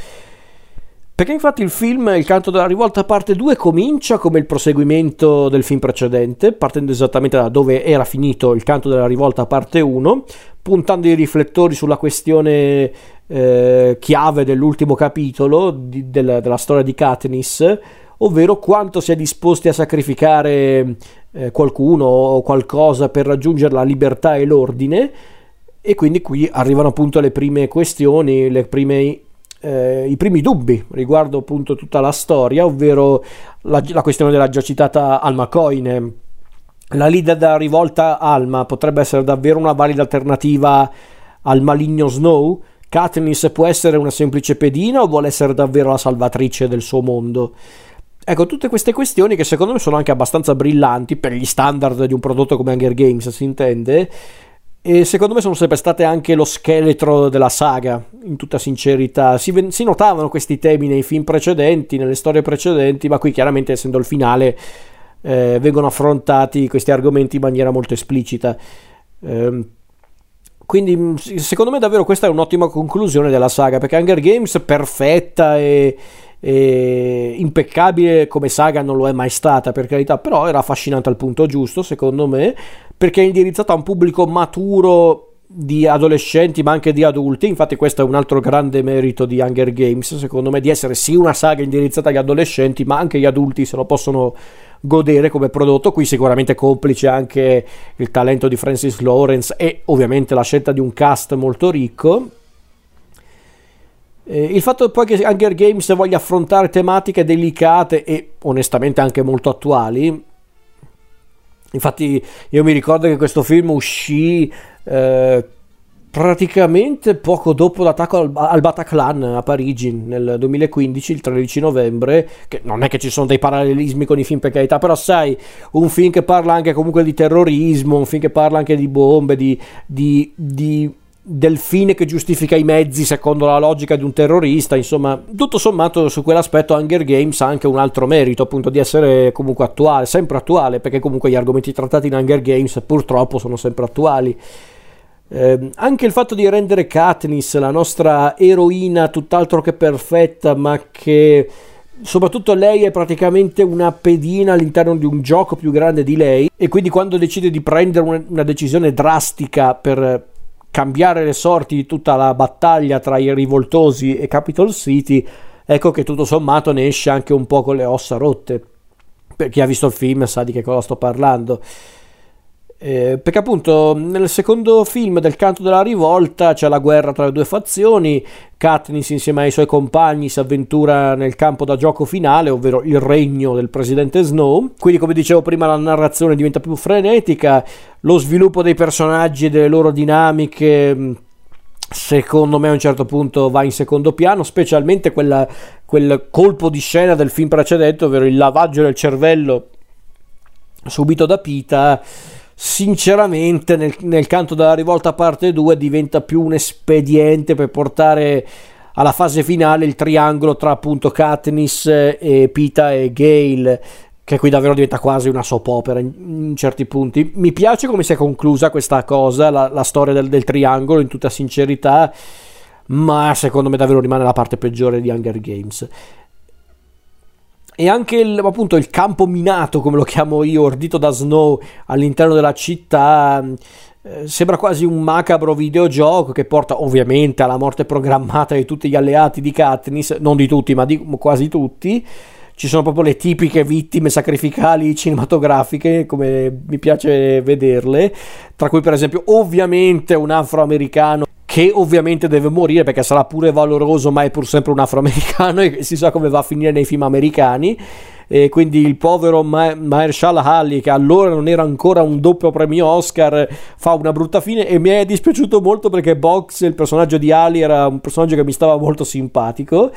Perché infatti il film Il canto della rivolta parte 2 comincia come il proseguimento del film precedente, partendo esattamente da dove era finito Il canto della rivolta parte 1, puntando i riflettori sulla questione eh, chiave dell'ultimo capitolo di, della, della, storia di Katniss, ovvero quanto si è disposti a sacrificare eh, qualcuno o qualcosa per raggiungere la libertà e l'ordine. E quindi qui arrivano appunto le prime questioni, le prime eh, i primi dubbi riguardo appunto tutta la storia, ovvero la, la questione della già citata Alma Coine. La leader della rivolta Alma potrebbe essere davvero una valida alternativa al maligno Snow? Katniss può essere una semplice pedina o vuole essere davvero la salvatrice del suo mondo? Ecco, tutte queste questioni che secondo me sono anche abbastanza brillanti per gli standard di un prodotto come Hunger Games, si intende, e secondo me sono sempre state anche lo scheletro della saga, in tutta sincerità. Si, si, notavano questi temi nei film precedenti, nelle storie precedenti, ma qui chiaramente essendo il finale eh, vengono affrontati questi argomenti in maniera molto esplicita. Eh, quindi mm, secondo me davvero questa è un'ottima conclusione della saga, perché Hunger Games perfetta e, e impeccabile come saga non lo è mai stata per carità, però era affascinante al punto giusto secondo me perché è indirizzata a un pubblico maturo di adolescenti ma anche di adulti. Infatti questo è un altro grande merito di Hunger Games secondo me di essere sì una saga indirizzata agli adolescenti ma anche gli adulti se lo possono godere come prodotto. Qui sicuramente complice anche il talento di Francis Lawrence e ovviamente la scelta di un cast molto ricco eh, il fatto poi che Hunger Games voglia affrontare tematiche delicate e onestamente anche molto attuali Infatti io mi ricordo che questo film uscì eh, praticamente poco dopo l'attacco al, al, Bataclan a Parigi nel 2015, il 13 novembre, che non è che ci sono dei parallelismi con i film per carità, però sai, un film che parla anche comunque di terrorismo, un film che parla anche di bombe, di, di, di del fine che giustifica i mezzi secondo la logica di un terrorista, insomma, tutto sommato su quell'aspetto Hunger Games ha anche un altro merito, appunto di essere comunque attuale, sempre attuale, perché comunque gli argomenti trattati in Hunger Games purtroppo sono sempre attuali. Eh, anche il fatto di rendere Katniss la nostra eroina tutt'altro che perfetta, ma che soprattutto lei è praticamente una pedina all'interno di un gioco più grande di lei e quindi quando decide di prendere una, decisione drastica per cambiare le sorti di tutta la battaglia tra i rivoltosi e Capitol City, ecco che tutto sommato ne esce anche un po' con le ossa rotte. Per chi ha visto il film sa di che cosa sto parlando. Eh, perché appunto nel secondo film del canto della rivolta c'è la guerra tra le due fazioni, Katniss insieme ai suoi compagni si avventura nel campo da gioco finale, ovvero il regno del presidente Snow. Quindi come dicevo prima la narrazione diventa più frenetica, lo sviluppo dei personaggi e delle loro dinamiche secondo me a un certo punto va in secondo piano, specialmente quella, quel colpo di scena del film precedente, ovvero il lavaggio del cervello subito da Pita sinceramente nel, nel canto della rivolta parte 2 diventa più un espediente per portare alla fase finale il triangolo tra appunto Katniss e Pita e Gale che qui davvero diventa quasi una soap opera in, in certi punti. Mi piace come si è conclusa questa cosa la, la storia del, del triangolo in tutta sincerità ma secondo me davvero rimane la parte peggiore di Hunger Games e anche il, appunto il campo minato, come lo chiamo io, ordito da Snow all'interno della città, eh, sembra quasi un macabro videogioco che porta ovviamente alla morte programmata di tutti gli alleati di Katniss, non di tutti, ma di quasi tutti. Ci sono proprio le tipiche vittime sacrificali cinematografiche, come mi piace vederle, tra cui per esempio ovviamente un afroamericano che ovviamente deve morire perché sarà pure valoroso, ma è pur sempre un afroamericano [laughs] e si sa come va a finire nei film americani. E quindi il povero Ma- Mahershala Ali, che allora non era ancora un doppio premio Oscar, fa una brutta fine e mi è dispiaciuto molto perché Box, il personaggio di Ali, era un personaggio che mi stava molto simpatico.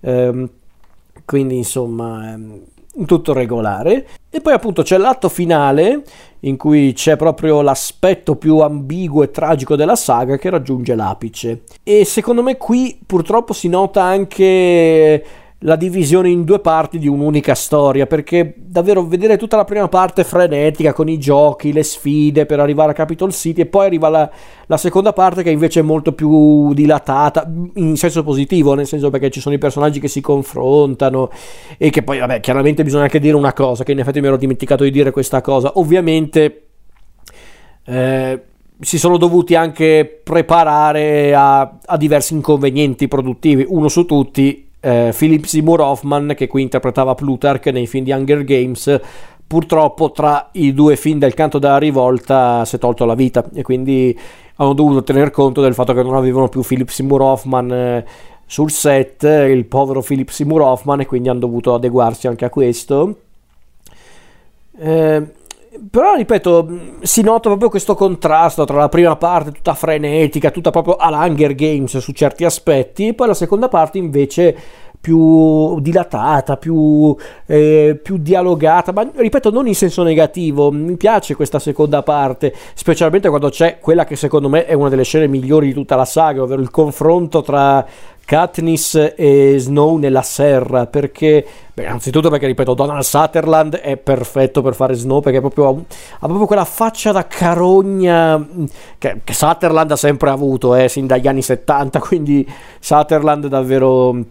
Ehm, quindi insomma ehm, tutto regolare. E poi appunto c'è l'atto finale in cui c'è proprio l'aspetto più ambiguo e tragico della saga che raggiunge l'apice. E secondo me qui purtroppo si nota anche la divisione in due parti di un'unica storia, perché davvero vedere tutta la prima parte frenetica con i giochi, le sfide per arrivare a Capitol City e poi arriva la, la seconda parte che invece è molto più dilatata, in senso positivo, nel senso perché ci sono i personaggi che si confrontano e che poi, vabbè, chiaramente bisogna anche dire una cosa, che in effetti mi ero dimenticato di dire questa cosa, ovviamente... Eh, si sono dovuti anche preparare a, a diversi inconvenienti produttivi, uno su tutti eh, Philip Seymour Hoffman che qui interpretava Plutarch nei film di Hunger Games purtroppo tra i due film del canto della rivolta si è tolto la vita e quindi hanno dovuto tener conto del fatto che non avevano più Philip Seymour Hoffman eh, sul set, il povero Philip Seymour Hoffman e quindi hanno dovuto adeguarsi anche a questo. Eh, però ripeto, si nota proprio questo contrasto tra la prima parte tutta frenetica, tutta proprio all'Hunger Games su certi aspetti, e poi la seconda parte invece più dilatata, più, eh, più, dialogata, ma ripeto non in senso negativo, mi piace questa seconda parte, specialmente quando c'è quella che secondo me è una delle scene migliori di tutta la saga, ovvero il confronto tra Katniss e Snow nella serra perché beh, anzitutto perché ripeto Donald Sutherland è perfetto per fare Snow perché proprio, ha proprio quella faccia da carogna mm, che, che Sutherland ha sempre avuto eh, sin dagli anni 70 [laughs] quindi Sutherland è davvero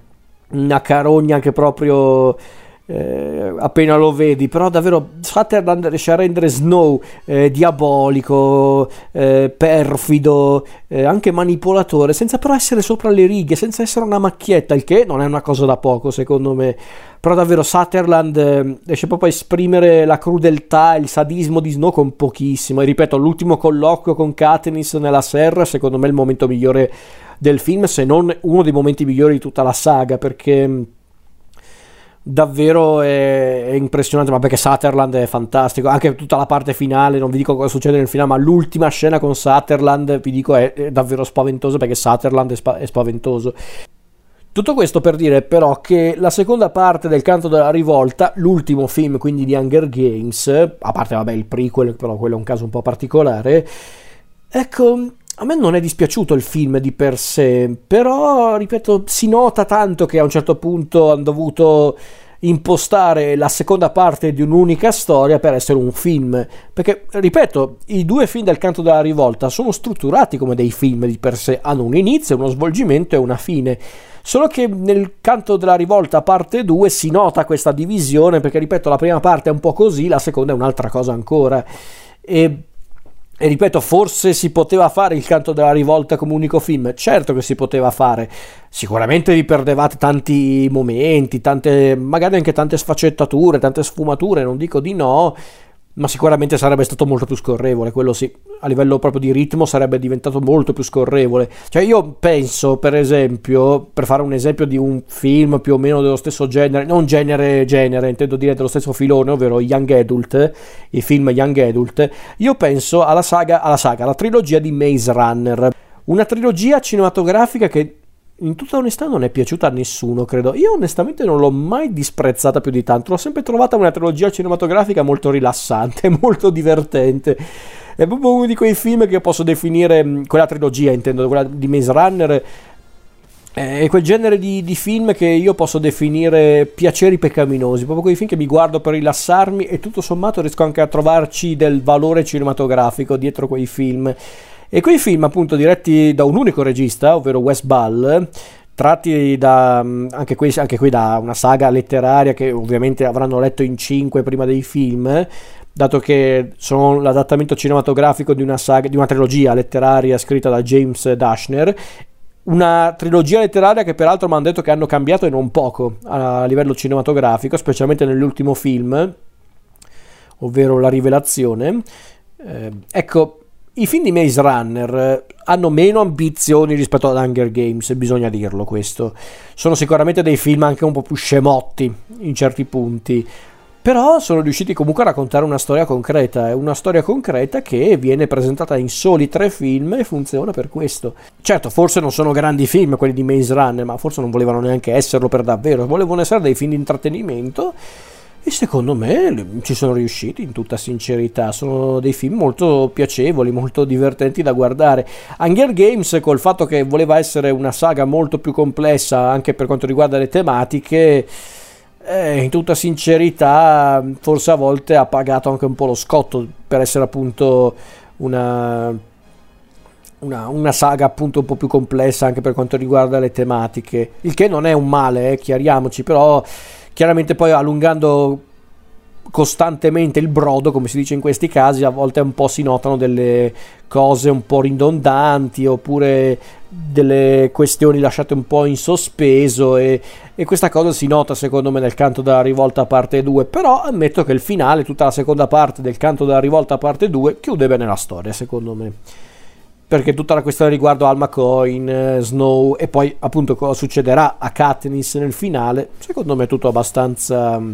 una carogna che proprio eh, appena lo vedi, però davvero Sutherland riesce a rendere Snow eh, diabolico, eh, perfido, eh, anche manipolatore, senza però essere sopra le righe, senza essere una macchietta, il che non è una cosa da poco secondo me. Però davvero Sutherland eh, riesce proprio a esprimere la crudeltà e il sadismo di Snow con pochissimo. E ripeto, l'ultimo colloquio con Katniss nella serra, secondo me è il momento migliore del film, se non uno dei momenti migliori di tutta la saga, perché davvero è, è, impressionante, ma perché Sutherland è fantastico, anche tutta la parte finale, non vi dico cosa succede nel finale, ma l'ultima scena con Sutherland, vi dico, è, è davvero spaventoso perché Sutherland è, spa- è spaventoso. Tutto questo per dire però che la seconda parte del canto della rivolta, l'ultimo film quindi di Hunger Games, a parte vabbè il prequel, però quello è un caso un po' particolare, ecco, a me non è dispiaciuto il film di per sé, però, ripeto, si nota tanto che a un certo punto hanno dovuto impostare la seconda parte di un'unica storia per essere un film. Perché, ripeto, i due film del canto della rivolta sono strutturati come dei film di per sé, hanno un inizio, uno svolgimento e una fine. Solo che nel canto della rivolta parte 2 si nota questa divisione perché, ripeto, la prima parte è un po' così, la seconda è un'altra cosa ancora. E e ripeto, forse si poteva fare il canto della rivolta come unico film, certo che si poteva fare, sicuramente vi perdevate tanti momenti, tante, magari anche tante sfaccettature, tante sfumature, non dico di no, ma sicuramente sarebbe stato molto più scorrevole, quello sì, a livello proprio di ritmo sarebbe diventato molto più scorrevole. Cioè io penso, per esempio, per fare un esempio di un film più o meno dello stesso genere, non genere genere, intendo dire dello stesso filone, ovvero Young Adult, i film Young Adult, io penso alla saga, alla saga, alla trilogia di Maze Runner. Una trilogia cinematografica che in tutta onestà non è piaciuta a nessuno, credo. Io onestamente non l'ho mai disprezzata più di tanto. L'ho sempre trovata una trilogia cinematografica molto rilassante, [laughs] molto divertente. È proprio uno di quei film che posso definire, mm, quella trilogia intendo, quella di Maze Runner, è quel genere di, di, film che io posso definire piaceri peccaminosi, proprio quei film che mi guardo per rilassarmi e tutto sommato riesco anche a trovarci del valore cinematografico dietro quei film. E quei film, appunto, diretti da un unico regista, ovvero Wes Ball, tratti da, mm, anche, qui, anche qui da una saga letteraria che ovviamente avranno letto in cinque prima dei film, dato che sono l'adattamento cinematografico di una, saga, di una trilogia letteraria scritta da James Dashner una trilogia letteraria che peraltro mi hanno detto che hanno cambiato e non poco a livello cinematografico, specialmente nell'ultimo film, ovvero La Rivelazione. Eh, ecco, i film di Maze Runner eh, hanno meno ambizioni rispetto ad Hunger Games, bisogna dirlo questo. Sono sicuramente dei film anche un po' più scemotti in certi punti, però sono riusciti comunque a raccontare una storia concreta, una storia concreta che viene presentata in soli tre film e funziona per questo. Certo, forse non sono grandi film quelli di Maze Runner, ma forse non volevano neanche esserlo per davvero, volevano essere dei film di intrattenimento E secondo me ci sono riusciti in tutta sincerità, sono dei film molto piacevoli, molto divertenti da guardare. Hunger Games col fatto che voleva essere una saga molto più complessa anche per quanto riguarda le tematiche, eh, in tutta sincerità forse a volte ha pagato anche un po' lo scotto per essere appunto una una, una, saga appunto un po' più complessa anche per quanto riguarda le tematiche, il che non è un male, eh, chiariamoci, però chiaramente poi allungando costantemente il brodo, come si dice in questi casi, a volte un po' si notano delle cose un po' ridondanti oppure delle questioni lasciate un po' in sospeso e, e questa cosa si nota secondo me nel canto della rivolta parte 2 però ammetto che il finale, tutta la seconda parte del canto della rivolta parte 2 chiude bene la storia secondo me perché tutta la questione riguardo Alma Coin, eh, Snow e poi appunto cosa succederà a Katniss nel finale, secondo me è tutto abbastanza mm,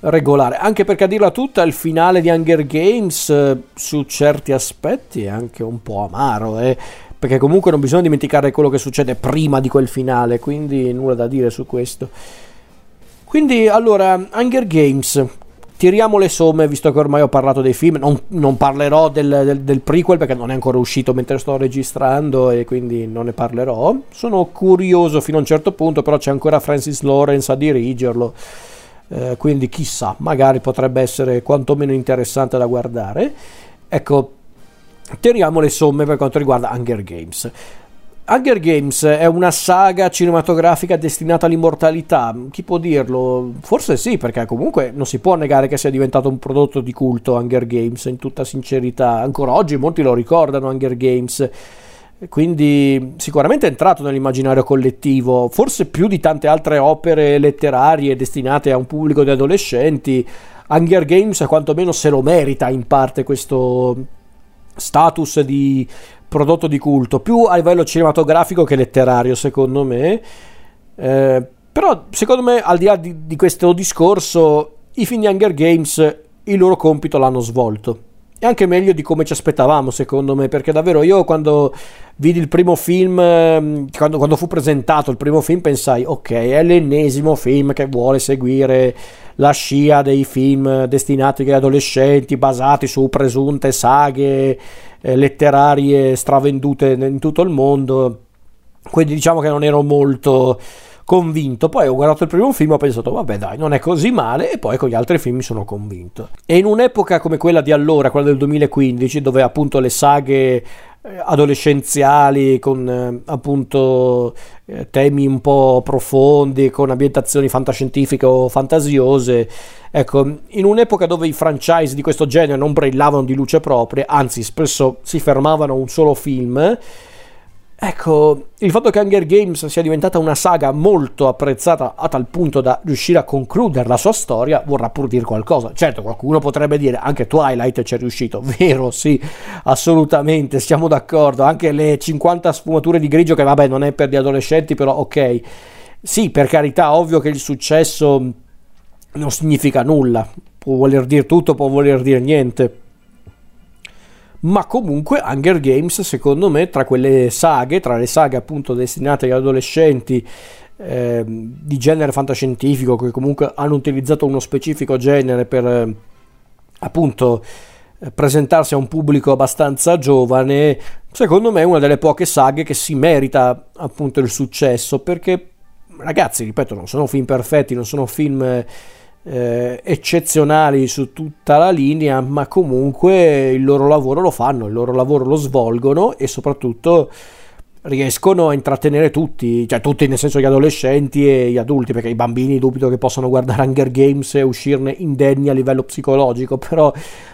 regolare, anche perché a dirla tutta il finale di Hunger Games eh, su certi aspetti è anche un po' amaro, eh? perché comunque non bisogna dimenticare quello che succede prima di quel finale, quindi nulla da dire su questo. Quindi allora, Hunger Games, tiriamo le somme, visto che ormai ho parlato dei film, non, non parlerò del, del, del, prequel perché non è ancora uscito mentre sto registrando e quindi non ne parlerò. Sono curioso fino a un certo punto, però c'è ancora Francis Lawrence a dirigerlo, eh, quindi chissà, magari potrebbe essere quantomeno interessante da guardare. Ecco, tiriamo le somme per quanto riguarda Hunger Games. Hunger Games è una saga cinematografica destinata all'immortalità? Chi può dirlo? Forse sì, perché comunque non si può negare che sia diventato un prodotto di culto Hunger Games, in tutta sincerità. Ancora oggi molti lo ricordano Hunger Games. Quindi sicuramente è entrato nell'immaginario collettivo, forse più di tante altre opere letterarie destinate a un pubblico di adolescenti. Hunger Games quantomeno se lo merita in parte questo status di prodotto di culto, più a livello cinematografico che letterario, secondo me. Eh, però, secondo me, al di là di, di questo discorso, i film di Hunger Games il loro compito l'hanno svolto. E anche meglio di come ci aspettavamo, secondo me, perché davvero io quando vidi il primo film, ehm, quando, quando, fu presentato il primo film, pensai, ok, è l'ennesimo film che vuole seguire la scia dei film destinati agli adolescenti, basati su presunte saghe eh, letterarie stravendute in tutto il mondo. Quindi diciamo che non ero molto convinto. Poi ho guardato il primo film e ho pensato, vabbè dai, non è così male, e poi con gli altri film mi sono convinto. E in un'epoca come quella di allora, quella del 2015, dove appunto le saghe eh, adolescenziali con eh, appunto eh, temi un po' profondi, con ambientazioni fantascientifiche o fantasiose. Ecco, in un'epoca dove i franchise di questo genere non brillavano di luce propria, anzi spesso si fermavano a un solo film, Ecco, il fatto che Hunger Games sia diventata una saga molto apprezzata a tal punto da riuscire a concludere la sua storia vorrà pur dire qualcosa. Certo, qualcuno potrebbe dire anche Twilight ci è riuscito, [laughs] vero? Sì, assolutamente, siamo d'accordo. Anche le 50 sfumature di grigio che vabbè non è per gli adolescenti, però ok. Sì, per carità, ovvio che il successo non significa nulla. Può voler dire tutto, può voler dire niente ma comunque Hunger Games secondo me tra quelle saghe, tra le saghe appunto destinate agli adolescenti eh, di genere fantascientifico che comunque hanno utilizzato uno specifico genere per eh, appunto eh, presentarsi a un pubblico abbastanza giovane, secondo me è una delle poche saghe che si merita appunto il successo perché ragazzi, ripeto, non sono film perfetti, non sono film eh, eccezionali su tutta la linea, ma comunque il loro lavoro lo fanno, il loro lavoro lo svolgono e soprattutto riescono a intrattenere tutti, cioè tutti nel senso gli adolescenti e gli adulti, perché i bambini dubito che possano guardare Hunger Games e uscirne indenni a livello psicologico, però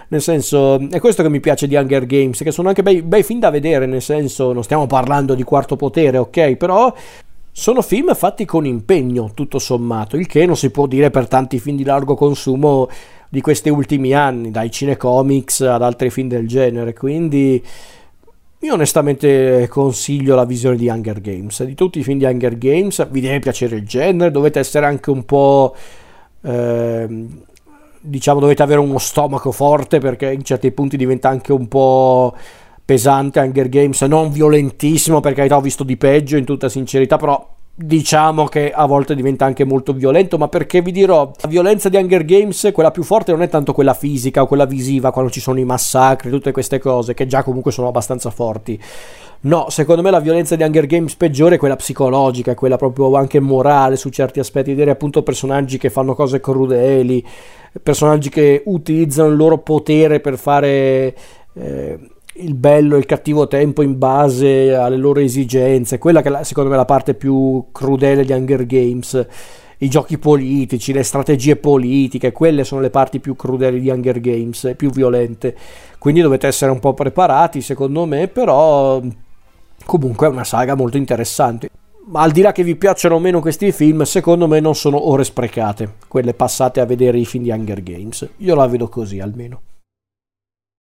nel senso è questo che mi piace di Hunger Games, che sono anche bei, bei film da vedere, nel senso non stiamo parlando di quarto potere, ok, però sono film fatti con impegno, tutto sommato, il che non si può dire per tanti film di largo consumo di questi ultimi anni, dai cinecomics ad altri film del genere, quindi io onestamente consiglio la visione di Hunger Games. Di tutti i film di Hunger Games vi deve piacere il genere, dovete essere anche un po'... Eh, diciamo dovete avere uno stomaco forte perché in certi punti diventa anche un po' pesante Hunger Games, non violentissimo perché ho visto di peggio in tutta sincerità, però diciamo che a volte diventa anche molto violento, ma perché vi dirò, la violenza di Hunger Games, quella più forte non è tanto quella fisica o quella visiva, quando ci sono i massacri, tutte queste cose, che già comunque sono abbastanza forti. No, secondo me la violenza di Hunger Games peggiore è quella psicologica, quella proprio anche morale su certi aspetti, vedere appunto personaggi che fanno cose crudeli, personaggi che utilizzano il loro potere per fare... Eh, il bello e il cattivo tempo in base alle loro esigenze, quella che è secondo me la parte più crudele di Hunger Games, i giochi politici, le strategie politiche, quelle sono le parti più crudeli di Hunger Games, più violente, quindi dovete essere un po' preparati secondo me, però comunque è una saga molto interessante. Ma al di là che vi piacciono o meno questi film, secondo me non sono ore sprecate, quelle passate a vedere i film di Hunger Games. Io la vedo così almeno.